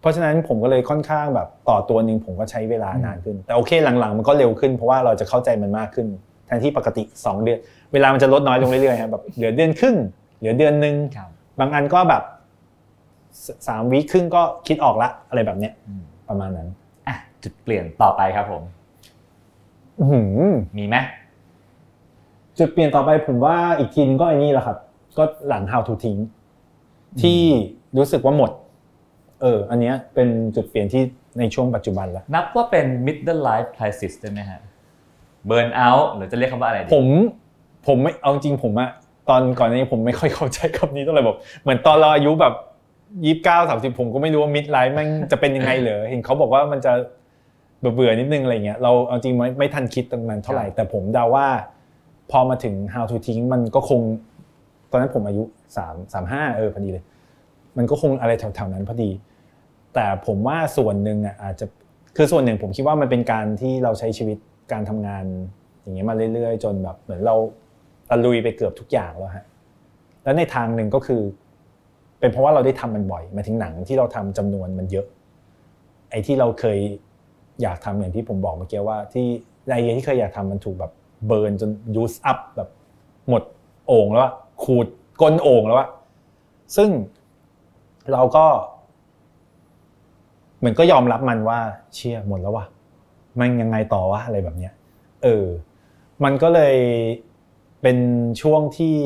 เพราะฉะนั้นผมก็เลยค่อนข้างแบบต่อตัวหนึ่งผมก็ใช้เวลานานขึ้น แต่โอเคหลังๆ มันก็เร็วขึ้นเพราะว่าเราจะเข้าใจมันมากขึ้นแทนที่ปกติ 2 เดือน เวลามันจะลดน้อยลงเรื่อยๆครับแบบเหลือเดือนครึ่งเหลือเดือนหนึ่งครับบางอันก็แบบสสามวีคครึ่งก็คิดออกละอะไรแบบเนี้ยอืมประมาณนั้นอะจุดเปลี่ยนต่อไปครับผมอื้อหือมีไหม จุดเปลี่ยนต่อไปผมว่าอีกทีนึงก็ไอ้นี่แหละครับ ก็หลัง how to ทิ้งที่รู้สึกว่าหมด เออ อันเนี้ยเป็นจุดเปลี่ยนที่ในช่วงปัจจุบันแล้วนับว่าเป็น middle life crisis ได้ไหมฮะ burn out หรือจะเรียกคำว่าอะไรดีผมผมไม่เอาจริงผมอะตอนก่อนหนานี้ผมไม่ค่อยเข้าใจคำนี้เท่าไหร่แบบเหมือนตอนเราอายุแบบยี่สิบเก้าสามสิบผมก็ไม่รู้ว่ามิดไลฟ์มันจะเป็นยังไงเหรอเห็นเขาบอกว่ามันจะเบื่อๆนิดนึงอะไรเงี้ยเราเอาจริงไม่ไม่ทันคิดตรงนั้นเท่าไหร่แต่ผมเดาว่า พอมาถึง how to ทิ้งมันก็คง ตอนนั้นผมอายุสามสามห้าเออพอดีเลย มันก็คงอะไรแถวๆนั้นพอดี แต่ผมว่าส่วนหนึ่งอะอาจจะคือส่วนหนึ่งผมคิดว่ามันเป็นการที่เราใช้ชีวิตการทำงานอย่างเงี้ยมาเรื่อยๆ จนแบบเหมือนเราตะลุยไปเกือบทุกอย่างแล้วฮะแล้วในทางหนึ่งก็คือ เป็นเพราะว่าเราได้ทำมันบ่อยมาถึงหนังที่เราทำจำนวนมันเยอะ ไอ้ที่เราเคยอยากทำอย่างที่ผมบอกเมื่อกี้ว่า ที่ไอเดียที่เคยอยากทำมันถูกแบบ เบิร์นจนยูสอัพแบบหมดโอ่งแล้วอะขูดก้นโอ่งแล้วอะซึ่งเราก็เหมือนก็ยอมรับมันว่าเชี่ยหมดแล้ววะมันยังไงต่อวะอะไรแบบเนี้ยเออ มันก็เลยเป็นช่วงที่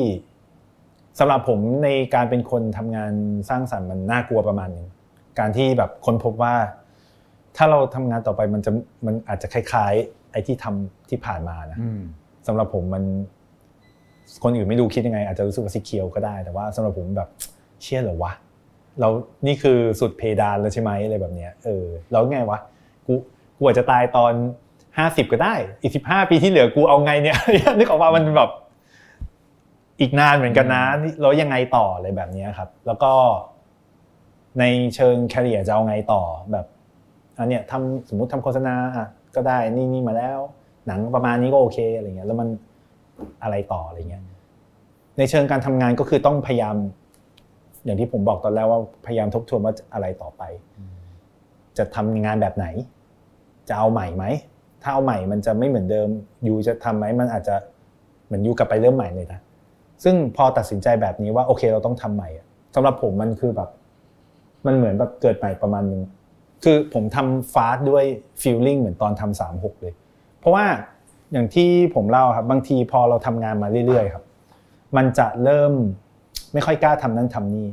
สำหรับผมในการเป็นคนทำงานสร้างสรรค์มันน่ากลัวประมาณหนึงการที่แบบค้นพบว่า ถ้าเราทำงานต่อไปมันจะมันอาจจะคล้ายๆ ไอ้ที่ทำที่ผ่านมานะอืมสำหรับผมมัน คนอื่นไม่รู้คิดยังไง อาจจะรู้สึกว่าสีเขียวก็ได้ แต่ว่าสำหรับผมแบบเชื่อเหรอวะเรานี่คือสุดเพดานแล้วใช่ไหมอะไรแบบเนี้ยเออแล้วไงวะกูกูอาจจะตายตอนห้าสิบก็ได้ อีกสิบห้าปีที่เหลือกูเอาไงเนี่ยนึกออกว่ามันแบบอีกนานเหมือนกันนะนี่แล้วยังไงต่ออะไรแบบเนี้ยครับ แล้วก็ในเชิงแคริเอร์จะเอาไงต่อแบบอันเนี้ยทำสมมุติทำโฆษณาอะ ก็ได้นี่นี่มาแล้ว หนังประมาณนี้ก็โอเคอะไรเงี้ยแล้วมันอะไรต่ออะไรเงี้ยในเชิงการทำงานก็คือต้องพยายาม อย่างที่ผมบอกตอนแรกว่าพยายามทบทวนว่าอะไรต่อไป จะทำงานแบบไหน จะเอาใหม่ไหมถ้าเอาใหม่มันจะไม่เหมือนเดิมยูจะทำไหมมันอาจจะเหมือนยูกลับไปเริ่มใหม่เลยนะซึ่งพอตัดสินใจแบบนี้ว่าโอเคเราต้องทำใหม่อะสำหรับผมมันคือแบบ มันเหมือนแบบเกิดใหม่ประมาณนึง คือผมทำฟาสด้วยฟีลลิ่งเหมือนตอนทำสามหกเลย เพราะว่าอย่างที่ผมเล่าครับบางทีพอเราทำงานมาเรื่อยๆครับ มันจะเริ่มไม่ค่อยกล้าทำนั่นทำนี่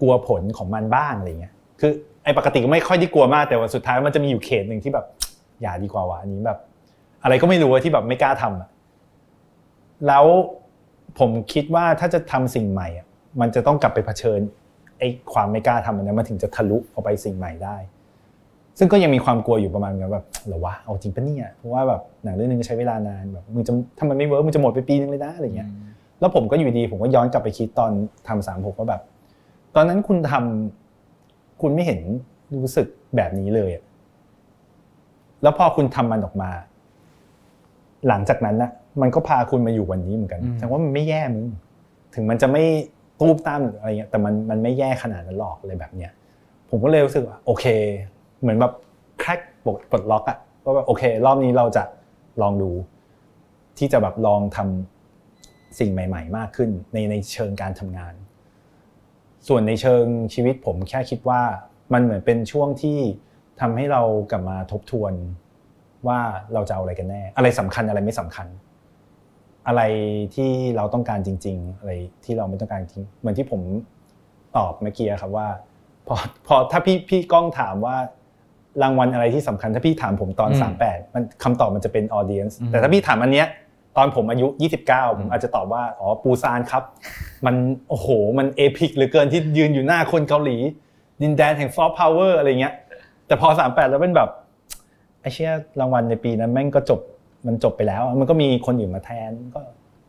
กลัวผลของมันบ้างอะไรเงี้ยคือไอ้ปกติก็ไม่ค่อยได้กลัวมากแต่ว่าสุดท้ายมันจะมีอยู่เขตหนึ่งที่แบบอย่าดีกว่าวะอันนี้แบบ อะไรก็ไม่รู้ที่แบบไม่กล้าทำอะแล้วผมคิดว่าถ้าจะทำสิ่งใหม่อะมันจะต้องกลับไปเผชิญไอ้ความไม่กล้าทำอันนั้นมันถึงจะทะลุออกไปสิ่งใหม่ได้ ซึ่งก็ยังมีความกลัวอยู่ประมาณนั้นแบบเหรอวะเอาจริงปะเนี่ยเพราะว่าแบบหนังเรื่องนึงใช้เวลานานแบบมึงจะถ้ามันไม่ work มึงจะหมดไปปีนึงเลยนะอะไรเงี้ยแล้วผมก็อยู่ดีผมก็ย้อนกลับไปคิดตอนทำสามหกว่าแบบ ตอนนั้นคุณทำคุณไม่เห็นรู้สึกแบบนี้เลยอะแล้วพอคุณทำมันออกมา หลังจากนั้นนะมันก็พาคุณมาอยู่วันนี้เหมือนกันแสดงว่ามันไม่แย่มึงถึงมันจะไม่ตูมตามหรืออะไรเงี้ยแต่มันมันไม่แย่ขนาดนั้นหรอกอะไรแบบเนี้ยผมก็เลยรู้สึกว่าโอเค เหมือนแบบแคร็กปลดล็อกอะว่าแบบโอเค รอบนี้เราจะลองดู ที่จะแบบลองทำสิ่งใหม่ ๆ มากขึ้น ในในเชิงการทำงาน ส่วนในเชิงชีวิตผมแค่คิดว่ามันเหมือนเป็นช่วงที่ทำให้เรากลับมาทบทวนว่าเราจะเอาอะไรกันแน่ อะไรสำคัญอะไรไม่สำคัญ อะไรที่เราต้องการจริง ๆ อะไรที่เราไม่ต้องการจริงเหมือนที่ผมตอบเมื่อกี้ครับว่าพอพอถ้าพี่พี่ก้องถามว่า รางวัลอะไรที่สำคัญถ้าพี่ถามผมตอน 38 มันคำตอบมันจะเป็น audience แต่ถ้าพี่ถามอันเนี้ยตอนผมอายุ 29 ผมอาจจะตอบว่าอ๋อปูซานครับ มันโอ้โหมัน epic เหลือเกินที่ยืนอยู่หน้าคนเกาหลี ดินแดนแห่ง soft power อะไรเงี้ย แต่พอ 38 แล้วเป็นแบบไอเชี่ยรางวัลในปีนั้นแม่งก็จบมันจบไปแล้ว มันก็มีคนอื่นมาแทนก็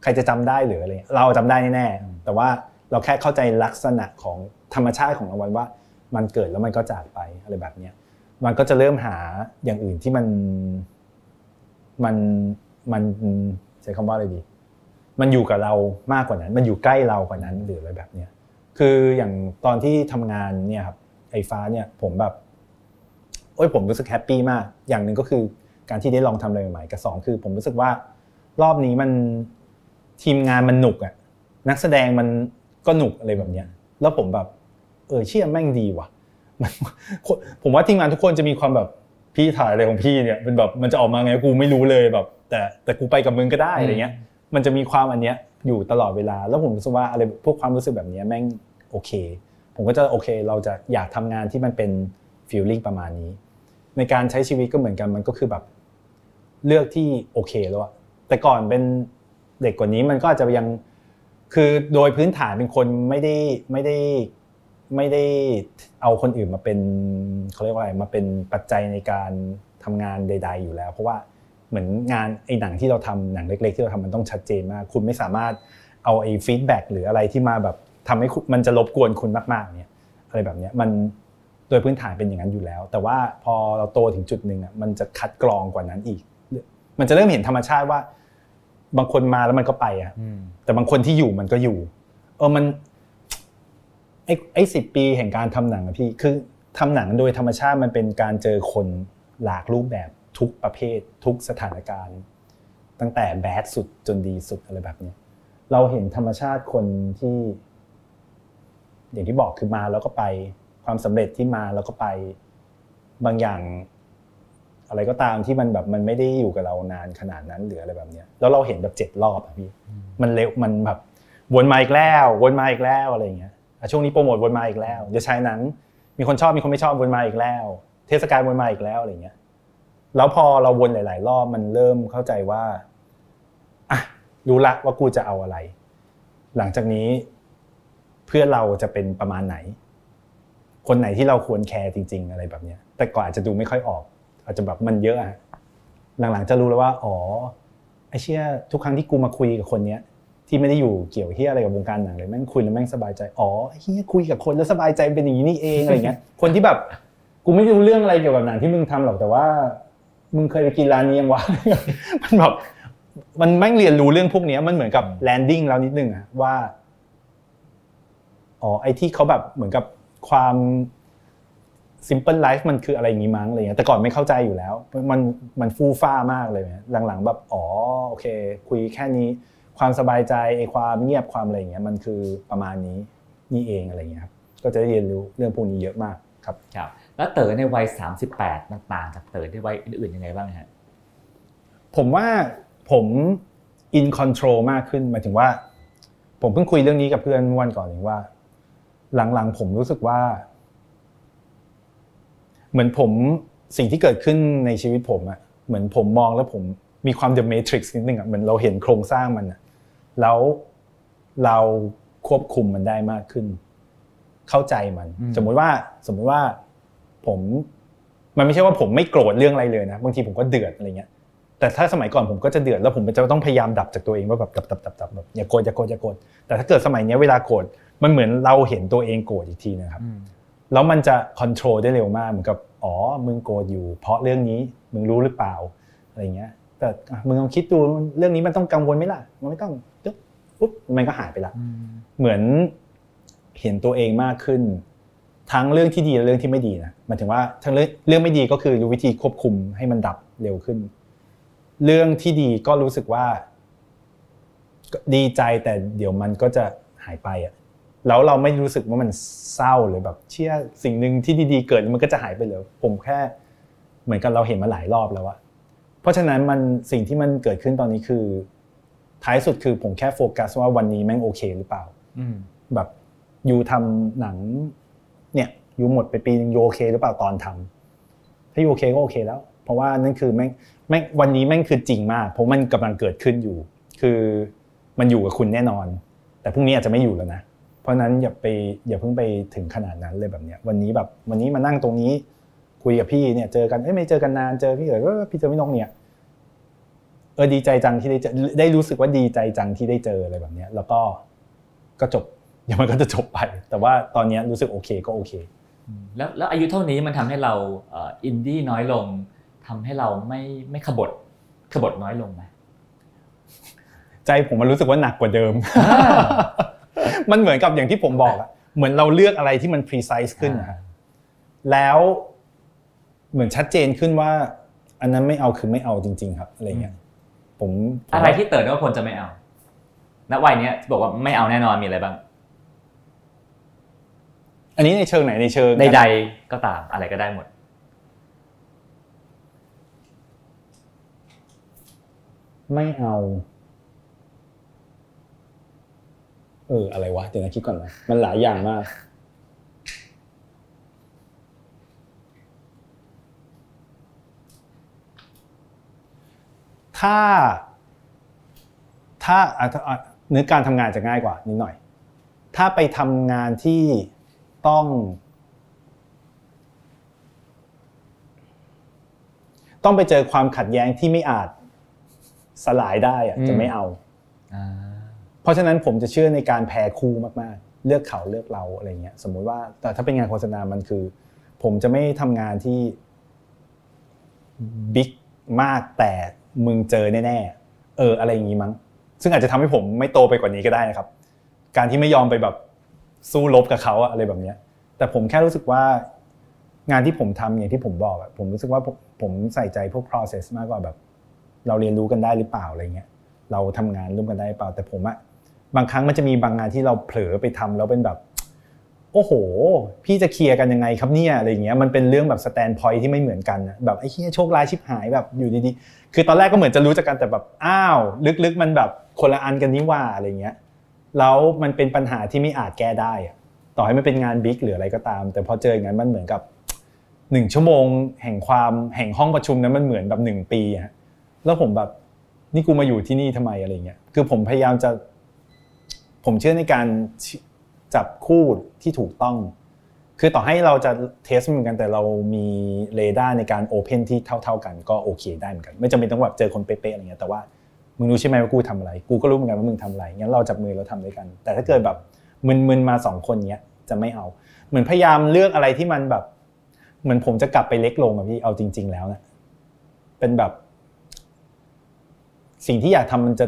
ใครจะจำได้หรืออะไรเราจำได้แน่ๆแต่ว่าเราแค่เข้าใจลักษณะของธรรมชาติของรางวัลว่า มันเกิดแล้วมันก็จากไปอะไรแบบเนี้ย มันก็จะเริ่มหาอย่างอื่นที่มันมันมันใช้คำว่าอะไรดี มันอยู่กับเรามากกว่านั้น มันอยู่ใกล้เรากว่านั้นหรืออะไรแบบเนี้ยคืออย่างตอนที่ทำงานเนี่ยครับไอฟ้าเนี่ยผมแบบโอ้ยผมรู้สึกแฮปปี้มาก อย่างหนึ่งก็คือการที่ได้ลองทำอะไรใหม่ๆกับสองคือ ผมรู้สึกว่ารอบนี้มันทีมงานมันหนุกอะนักแสดงมันก็หนุกอะไรแบบเนี้ยแล้วผมแบบเออเชื่อแม่งดีว่ะ ผมว่าทีมงานทุกคนจะมีความแบบพี่ถ่ายอะไรของพี่เนี่ยเป็นแบบมันจะออกมาไงกูไม่รู้เลยแบบ แต่แต่กูไปกับมึงก็ได้อะไรเงี้ย มันจะมีความอันเนี้ยอยู่ตลอดเวลา แล้วผมรู้สึกว่าอะไรพวกความรู้สึกแบบนี้แม่งโอเค ผมก็จะโอเค เราจะอยากทำงานที่มันเป็นฟีลลิ่งประมาณนี้ ในการใช้ชีวิตก็เหมือนกันมันก็คือแบบเลือกที่โอเคแล้วอะแต่ก่อนเป็นเด็กกว่านี้มันก็อาจจะยังคือโดยพื้นฐานเป็นคนไม่ได้ไม่ได้ ไม่ได้เอาคนอื่นมาเป็นเขาเรียกว่าอะไรมาเป็นปัจจัยในการทำงานใด ๆ อยู่แล้ว เพราะว่าเหมือนงานไอ้หนังที่เราทำหนังเล็ก ๆ ที่เราทำมันต้องชัดเจนมาก คุณไม่สามารถเอาไอ้ฟีดแบ็กหรืออะไรที่มาแบบทำให้มันจะรบกวนคุณมากๆเนี่ยอะไรแบบนี้มันโดยพื้นฐานเป็นอย่างนั้นอยู่แล้ว แต่ว่าพอเราโตถึงจุดหนึ่งอะมันจะคัดกรองกว่านั้นอีก มันจะเริ่มเห็นธรรมชาติว่า บางคนมาแล้วมันก็ไปอะแต่บางคนที่อยู่มันก็อยู่ เออมัน ไอ้ไอ้สิบปีแห่งการทำหนังอะพี่คือทำหนังโดยธรรมชาติมันเป็นการเจอคนหลากรูปแบบทุกประเภท ทุกสถานการณ์ ตั้งแต่แบดสุดจนดีสุดอะไรแบบนี้เราเห็นธรรมชาติคนที่ อย่างที่บอกคือมาแล้วก็ไปความสำเร็จที่มาแล้วก็ไปบางอย่าง อะไรก็ตามที่มันแบบมันไม่ได้อยู่กับเรานานขนาดนั้นหรืออะไรแบบเนี้ยแล้วเราเห็นแบบเจ็ดรอบอะพี่มันเร็วมันแบบวนมาอีกแล้ว วนมาอีกแล้วอะไรเงี้ย ช่วงนี้โปรโมทวนมาอีกแล้วจะใช้หนัง มีคนชอบมีคนไม่ชอบวนมาอีกแล้ว เทศกาลวนมาอีกแล้วอะไรเงี้ยแล้วพอเราวนหลาย ๆ รอบมันเริ่มเข้าใจว่าอะรู้ละว่ากูจะเอาอะไร หลังจากนี้เพื่อเราจะเป็นประมาณไหน คนไหนที่เราควรแคร์จริง ๆ อะไรแบบเนี้ย แต่ก่อนอาจจะดูไม่ค่อยออก อาจจะแบบมันเยอะอะหลังๆจะรู้แล้วว่า อ๋อไอเชี่ยทุกครั้งที่กูมาคุยกับคนเนี้ย ที่ไม่ได้อยู่เกี่ยวเฮียอะไรกับวงการหนังเลยแม่งคุยแล้วแม่งสบายใจอ๋อเฮียคุยกับคนแล้วสบายใจเป็นอย่างนี้นี่เองอะไรเงี้ยคนที่แบบกูไม่รู้เรื่องอะไรเกี่ยวกับหนังที่มึงทำหรอกแต่ว่า มึงเคยไปกินร้านนี้ยังวะมันแบบมันแม่งเรียนรู้เรื่องพวกเนี้ยมันเหมือนกับแลนดิ้งแล้วนิดนึงอะว่าอ๋อไอ้ที่เขาแบบเหมือนกับความ simple life มันคืออะไรอย่างงี้มั้งอะไรเงี้ยแต่ก่อนไม่เข้าใจอยู่แล้ว มันมันฟู่ฟ้ามากเลยเนี่ยหลังๆ แบบอ๋อโอเค คุยแค่นี้ ความสบายใจไอ้ความเงียบความอะไรเงี้ยมันคือประมาณนี้นี่เองอะไรเงี้ยครับก็จะได้เรียนรู้เรื่องพวกนี้เยอะมากครับครับแล้วเต๋อในวัย 38 มันต่างจากเต๋อในวัยอื่นๆยังไงบ้างฮะผมว่าผม in control มากขึ้นหมายถึงว่า ผมเพิ่งคุยเรื่องนี้กับเพื่อนเมื่อวันก่อนเองว่า หลังๆ ผมรู้สึกว่า เหมือนผมสิ่งที่เกิดขึ้นในชีวิตผมอะเหมือนผมมองแล้วผมมีความ The Matrix นิดนึงอะเหมือนเราเห็นโครงสร้างมันอะ แล้วเราควบคุมมันได้มากขึ้น เข้าใจมันอืมสมมุติว่าสมมุติว่าผมมันไม่ใช่ว่าผมไม่โกรธเรื่องอะไรเลยนะบางทีผมก็เดือดอะไรเงี้ย แต่ถ้าสมัยก่อนผมก็จะเดือดแล้วผมจะต้องพยายามดับจากตัวเองว่าแบบดับดับดับดับแบบอย่าโกรธอย่าโกรธอย่าโกรธแต่ถ้าเกิดสมัยเนี้ยเวลาโกรธมันเหมือนเราเห็นตัวเองโกรธอีกทีนะครับแล้วมันจะคอนโทรลได้เร็วมากเหมือนกับอ๋อมึงโกรธอยู่ เพราะเรื่องนี้มึงรู้หรือเปล่าอะไรเงี้ย แต่อะมึงลองคิดดูเรื่องนี้มันต้องกังวลไหมล่ะ มันไม่ต้อง ปึ๊บปุ๊บมันก็หายไปละเหมือนเห็นตัวเองมากขึ้น ทั้งเรื่องที่ดีและเรื่องที่ไม่ดีนะหมายถึงว่าทั้งเรื่องเรื่องไม่ดีก็คือรู้วิธีควบคุมให้มันดับเร็วขึ้น เรื่องที่ดีก็รู้สึกว่าก็ดีใจแต่เดี๋ยวมันก็จะหายไปอะแล้วเราไม่รู้สึกว่ามันเศร้าหรือแบบ เชื่อสิ่งหนึ่งที่ดีๆเกิดมันก็จะหายไปเลยผมแค่ เหมือนกับเราเห็นมาหลายรอบแล้วอะเพราะฉะนั้นมันสิ่งที่มันเกิดขึ้นตอนนี้คือ ท้ายสุดคือผมแค่โฟกัสว่าวันนี้แม่งโอเคหรือเปล่าแบบยูทำหนัง เนี่ยยูหมดไปปีนึงยูโอเคหรือเปล่าตอนทำถ้ายูโอเคก็โอเคแล้ว เพราะว่านั่นคือแม่งแม่งวันนี้แม่งคือจริงมาก เพราะมันกำลังเกิดขึ้นอยู่ คือมันอยู่กับคุณแน่นอน แต่พรุ่งนี้อาจจะไม่อยู่แล้วนะเพราะฉะนั้นอย่าไปอย่าเพิ่งไปถึงขนาดนั้นเลยแบบเนี้ย วันนี้แบบวันนี้มานั่งตรงนี้ คุยกับพี่เนี่ย เจอกันเอ้ยไม่เจอกันนานเจอพี่เอ๋ยว่าพี่เจอพี่นกเนี่ยเออดีใจจังที่ได้เจอได้รู้สึกว่าดีใจจังที่ได้เจออะไรแบบเนี้ยแล้วก็ก็จบเดี๋ยวมันก็จะจบไป แต่ว่าตอนเนี้ยรู้สึกโอเคก็โอเค แล้วแล้วอายุเท่านี้มันทำให้เราเอ่ออินดี้น้อยลงทำให้เราไม่ไม่ขบฏขบฏน้อยลงไหมใจผมมันรู้สึกว่าหนักกว่าเดิม มันเหมือนกับอย่างที่ผมบอกอะเหมือนเราเลือกอะไรที่มัน precise ขึ้นนะแล้วเหมือนชัดเจนขึ้นว่า อันนั้นไม่เอาคือไม่เอาจริง ๆ ครับอะไรเงี้ย ผมผมอะไรที่เติร์ดว่าคนจะไม่เอาณวัยเนี้ยที่บอกว่าไม่เอาแน่นอนมีอะไรบ้าง อันนี้ในเชิงไหนในเชิงใดๆก็ตามอะไรก็ได้หมด ไม่เอา เอออะไรวะเดี๋ยวนะคิดก่อนนะมันหลายอย่างมาก ถ้า ถ้าอะถ้าอะนึกการทำงานจะง่ายกว่านิดหน่อย ถ้าไปทำงานที่ต้อง ต้องไปเจอความขัดแย้งที่ไม่อาจสลายได้อะอืมจะไม่เอา เพราะฉะนั้นผมจะเชื่อในการแพ้คู่มากๆ เลือกเขาเลือกเราอะไรเงี้ย สมมุติว่า แต่ถ้าเป็นงานโฆษณา มันคือ ผมจะไม่ทำงานที่บิ๊กมากแต่ มึงเจอแน่ๆเอออะไรอย่างงี้มั้ง ซึ่งอาจจะทำให้ผมไม่โตไปกว่านี้ก็ได้นะครับ การที่ไม่ยอมไปแบบสู้รบกับเขาอะอะไรแบบเนี้ย แต่ผมแค่รู้สึกว่างานที่ผมทำอย่างที่ผมบอกอะผมรู้สึกว่าผมใส่ใจพวก process มากกว่าแบบ เราเรียนรู้กันได้หรือเปล่าอะไรเงี้ยเราทำงานร่วมกันได้หรือเปล่าแต่ผมอะบางครั้งมันจะมีบางงานที่เราเผลอไปทำแล้วเป็นแบบ โอ้โห พี่จะเคลียร์กันยังไงครับเนี่ยอะไรอย่างเงี้ยมันเป็นเรื่องแบบสแตนพอยที่ไม่เหมือนกันอะแบบไอ้เหี้ยโชคร้ายชิบหายแบบอยู่ดีๆคือตอนแรกก็เหมือนจะรู้จักกันแต่แบบอ้าวลึกๆ มันแบบคนละอันกันนี่ว่าอะไรเงี้ยแล้วมันเป็นปัญหาที่ไม่อาจแก้ได้ต่อให้มันเป็นงาน big หรืออะไรก็ตาม แต่พอเจออย่างนั้นมันเหมือนกับหนึ่งชั่วโมง แห่งความแห่งห้องประชุมนั้นมันเหมือนแบบหนึ่งปีอะแล้วผมแบบนี่กูมาอยู่ที่นี่ทำไมอะไรเงี้ยคือผมพยายามจะ ผมเชื่อในการ จับคู่ที่ถูกต้อง คือต่อให้เราจะ taste เหมือนกันแต่เรามีเรดาร์ในการ open ที่เท่า ๆกันก็โอเคได้เหมือนกัน ไม่จำเป็นต้องแบบเจอคนเป๊ะๆอะไรเงี้ยแต่ว่ามึงรู้ใช่ไหมว่ากูทำอะไร กูก็รู้เหมือนกันว่ามึงทำอะไรงั้นเราจับมือเราทำด้วยกัน แต่ถ้าเกิดแบบมึนๆมาสองคนเนี้ยจะไม่เอา เหมือนพยายามเลือกอะไรที่มันแบบ เหมือนผมจะกลับไปเล็กลงอะพี่เอาจริง ๆ แล้วนะเป็นแบบ สิ่งที่อยากทำมันจะ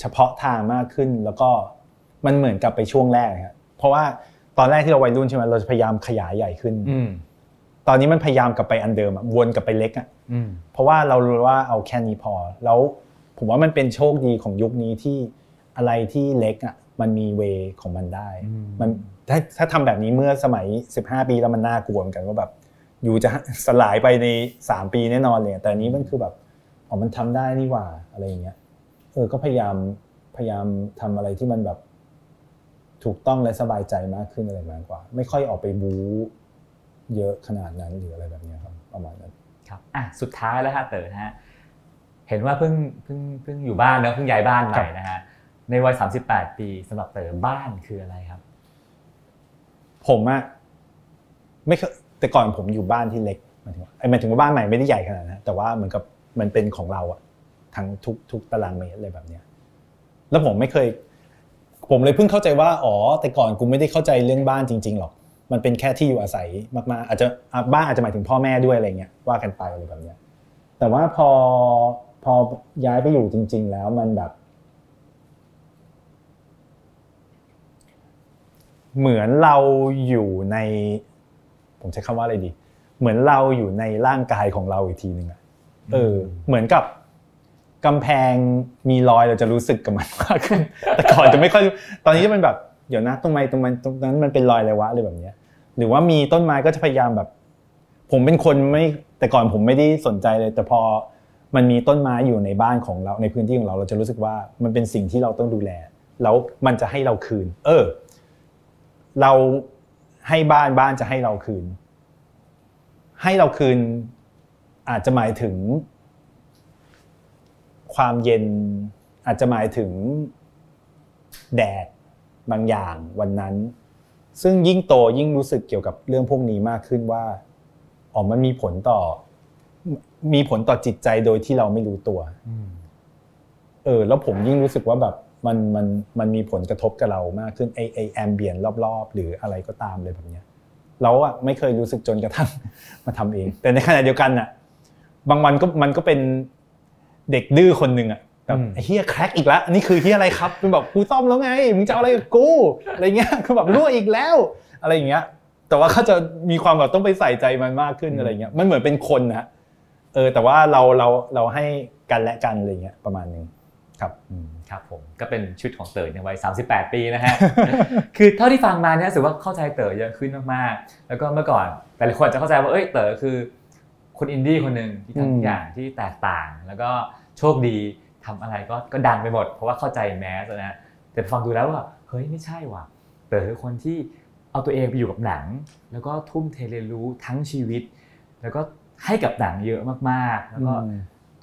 เฉพาะทางมากขึ้น แล้วก็มันเหมือนกับไปช่วงแรกครับ เพราะว่าตอนแรกที่เราวัยรุ่นใช่ไหมเราจะพยายามขยายใหญ่ขึ้นอืมตอนนี้มันพยายามกลับไปอันเดิมอะวนกลับไปเล็กอะอืมเพราะว่าเรารู้ว่าเอาแค่นี้พอ แล้วผมว่ามันเป็นโชคดีของยุคนี้ที่อะไรที่เล็กอะมันมีเวของมันได้ มันถ้าถ้าทำแบบนี้เมื่อสมัย 15 ปีแล้วมันน่ากลัวเหมือนกันว่าแบบอยู่จะสลายไปใน 3 ปีแน่นอนเลยแต่อันนี้มันคือแบบอ๋อมันทำได้นี่หว่าอะไรอย่างเงี้ยเออก็พยายามพยายามทำอะไรที่มันแบบ ถูกต้องและสบายใจมากขึ้นอะไรมากกว่า ไม่ค่อยออกไปบู๊เยอะขนาดนั้นหรืออะไรแบบเนี้ยครับประมาณนั้นครับอะสุดท้ายแล้วฮะเต๋อฮะเห็นว่าเพิ่งเพิ่งเพิ่งอยู่บ้านเนอะเพิ่งย้ายบ้านใหม่นะฮะในวัย 38 ปีสำหรับเต๋อบ้านคืออะไรครับ ผมอะไม่เคยแต่ก่อนผมอยู่บ้านที่เล็กหมายถึงว่าไอ้หมายถึงว่าบ้านใหม่ไม่ได้ใหญ่ขนาดนั้นนะแต่ว่าเหมือนกับมันเป็นของเราอะทั้งทุกทุกตารางเมตรอะไรแบบเนี้ยแล้วผมไม่เคย ผมเลยเพิ่งเข้าใจว่า อ๋อ แต่ก่อนกูไม่ได้เข้าใจเรื่องบ้านจริง ๆ หรอก มันเป็นแค่ที่อยู่อาศัยมากๆ อาจจะอะบ้านอาจจะหมายถึงพ่อแม่ด้วยอะไรเงี้ยว่ากันไปอะไรแบบเนี้ย แต่ว่าพอพอย้ายไปอยู่จริง ๆ แล้วมันแบบ เหมือนเราอยู่ใน ผมใช้คำว่าอะไรดี เหมือนเราอยู่ในร่างกายของเราอีกทีหนึ่งอะเออ เหมือนกับ กำแพงมีรอยเราจะรู้สึกกับมันมากขึ้นแต่ก่อนจะไม่ค่อยตอนนี้จะเป็นแบบเดี๋ยวนะตรงไมตรงมันตรงนั้นมันเป็นรอยอะไรวะอะไรแบบเนี้ย หรือว่ามีต้นไม้ก็จะพยายามแบบ ผมเป็นคนไม่แต่ก่อนผมไม่ได้สนใจเลย แต่พอมันมีต้นไม้อยู่ในบ้านของเราในพื้นที่ของเราเราจะรู้สึกว่ามันเป็นสิ่งที่เราต้องดูแล แล้วมันจะให้เราคืน เออ เราให้บ้านบ้านจะให้เราคืน ให้เราคืนอาจจะหมายถึง ความเย็นอาจจะหมายถึงแดดบางอย่างวันนั้น ซึ่งยิ่งโตยิ่งรู้สึกเกี่ยวกับเรื่องพวกนี้มากขึ้นว่าอ๋อมันมีผลต่อ มีผลต่อจิตใจโดยที่เราไม่รู้ตัวเออ แล้วผมยิ่งรู้สึกว่าแบบมันมันมันมีผลกระทบกับเรามากขึ้นไอไอแอมเบียนรอบๆ หรืออะไรก็ตามเลยแบบเนี้ยเราอะไม่เคยรู้สึกจนกระทั่งมาทำเอง แต่ในขณะเดียวกันอะบางวันก็มันก็เป็น เด็กดื้อคนหนึ่งอะแบบอืมไอ้เฮียแคร็กอีกแล้วอันนี่คือเฮียอะไรครับเป็นแบบกูซ่อมแล้วไงมึงจะเอาอะไรกับกูอะไรเงี้ยคือแบบรั่วอีกแล้ว อะไรอย่างเงี้ย แต่ว่าเขาจะมีความแบบต้องไปใส่ใจมันมากขึ้นอะไรเงี้ยมันเหมือนเป็นคนนะฮะเออแต่ว่าเราเราเราให้กันและกันอะไรเงี้ยประมาณหนึงครับอืมครับผมก็เป็นชุดของเต๋อในวัย 38 ปีนะฮะ คือเท่าที่ฟังมาเนี่ยรู้สึกว่าเข้าใจเต๋อเยอะขึ้นมากๆ แล้วก็เมื่อก่อนแต่ละคนอาจจะเข้าใจว่าเอ้ยเต๋อคือ คนอินดี้คนหนึ่งที่อืมทำทุกอย่างที่แตกต่าง แล้วก็ โชคดีทำอะไรก็ก็ดังไปหมด เพราะว่าเข้าใจแมสนะฮะแต่ฟังดูแล้วว่าเฮ้ยไม่ใช่ว่ะเต๋อคือคนที่เอาตัวเองไปอยู่กับหนัง แล้วก็ทุ่มเทเรียนรู้ทั้งชีวิต แล้วก็ให้กับหนังเยอะมากๆ แล้วก็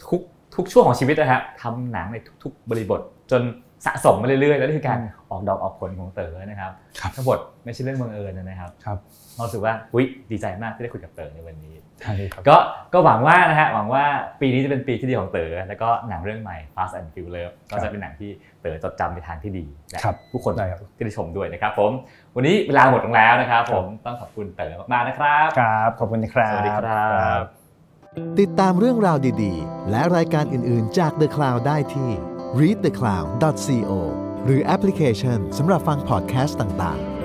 ทุกทุกช่วงของชีวิตนะฮะทำหนังในทุก ๆ บริบท จนสะสมมาเรื่อยๆ แล้วนี่คือการอืมออกดอกออกผลของเต๋อนะครับครับทั้งหมดไม่ใช่เรื่องบังเอิญนะครับครับเรารู้สึกว่าอุ้ยดีใจมากที่ได้คุยกับเต๋อในวันนี้ ใช่ครับก็ก็หวังว่านะฮะหวังว่าปีนี้จะเป็นปีที่ดีของเต๋อแล้วก็หนังเรื่องใหม่ Fast and Furious ก็จะเป็นหนังที่เต๋อจดจำในทางที่ดีและครับผู้คนได้ครับที่ได้ชมด้วยนะครับผมวันนี้เวลาหมดลงแล้วนะครับผมต้องขอบคุณเต๋อมากๆนะครับครับขอบคุณนะครับสวัสดีครับติดตามเรื่องราวดีๆ และรายการอื่นๆจาก The Cloud ได้ที่ readthecloud.co หรือแอปพลิเคชันสำหรับฟังพอดแคสต์ต่างๆ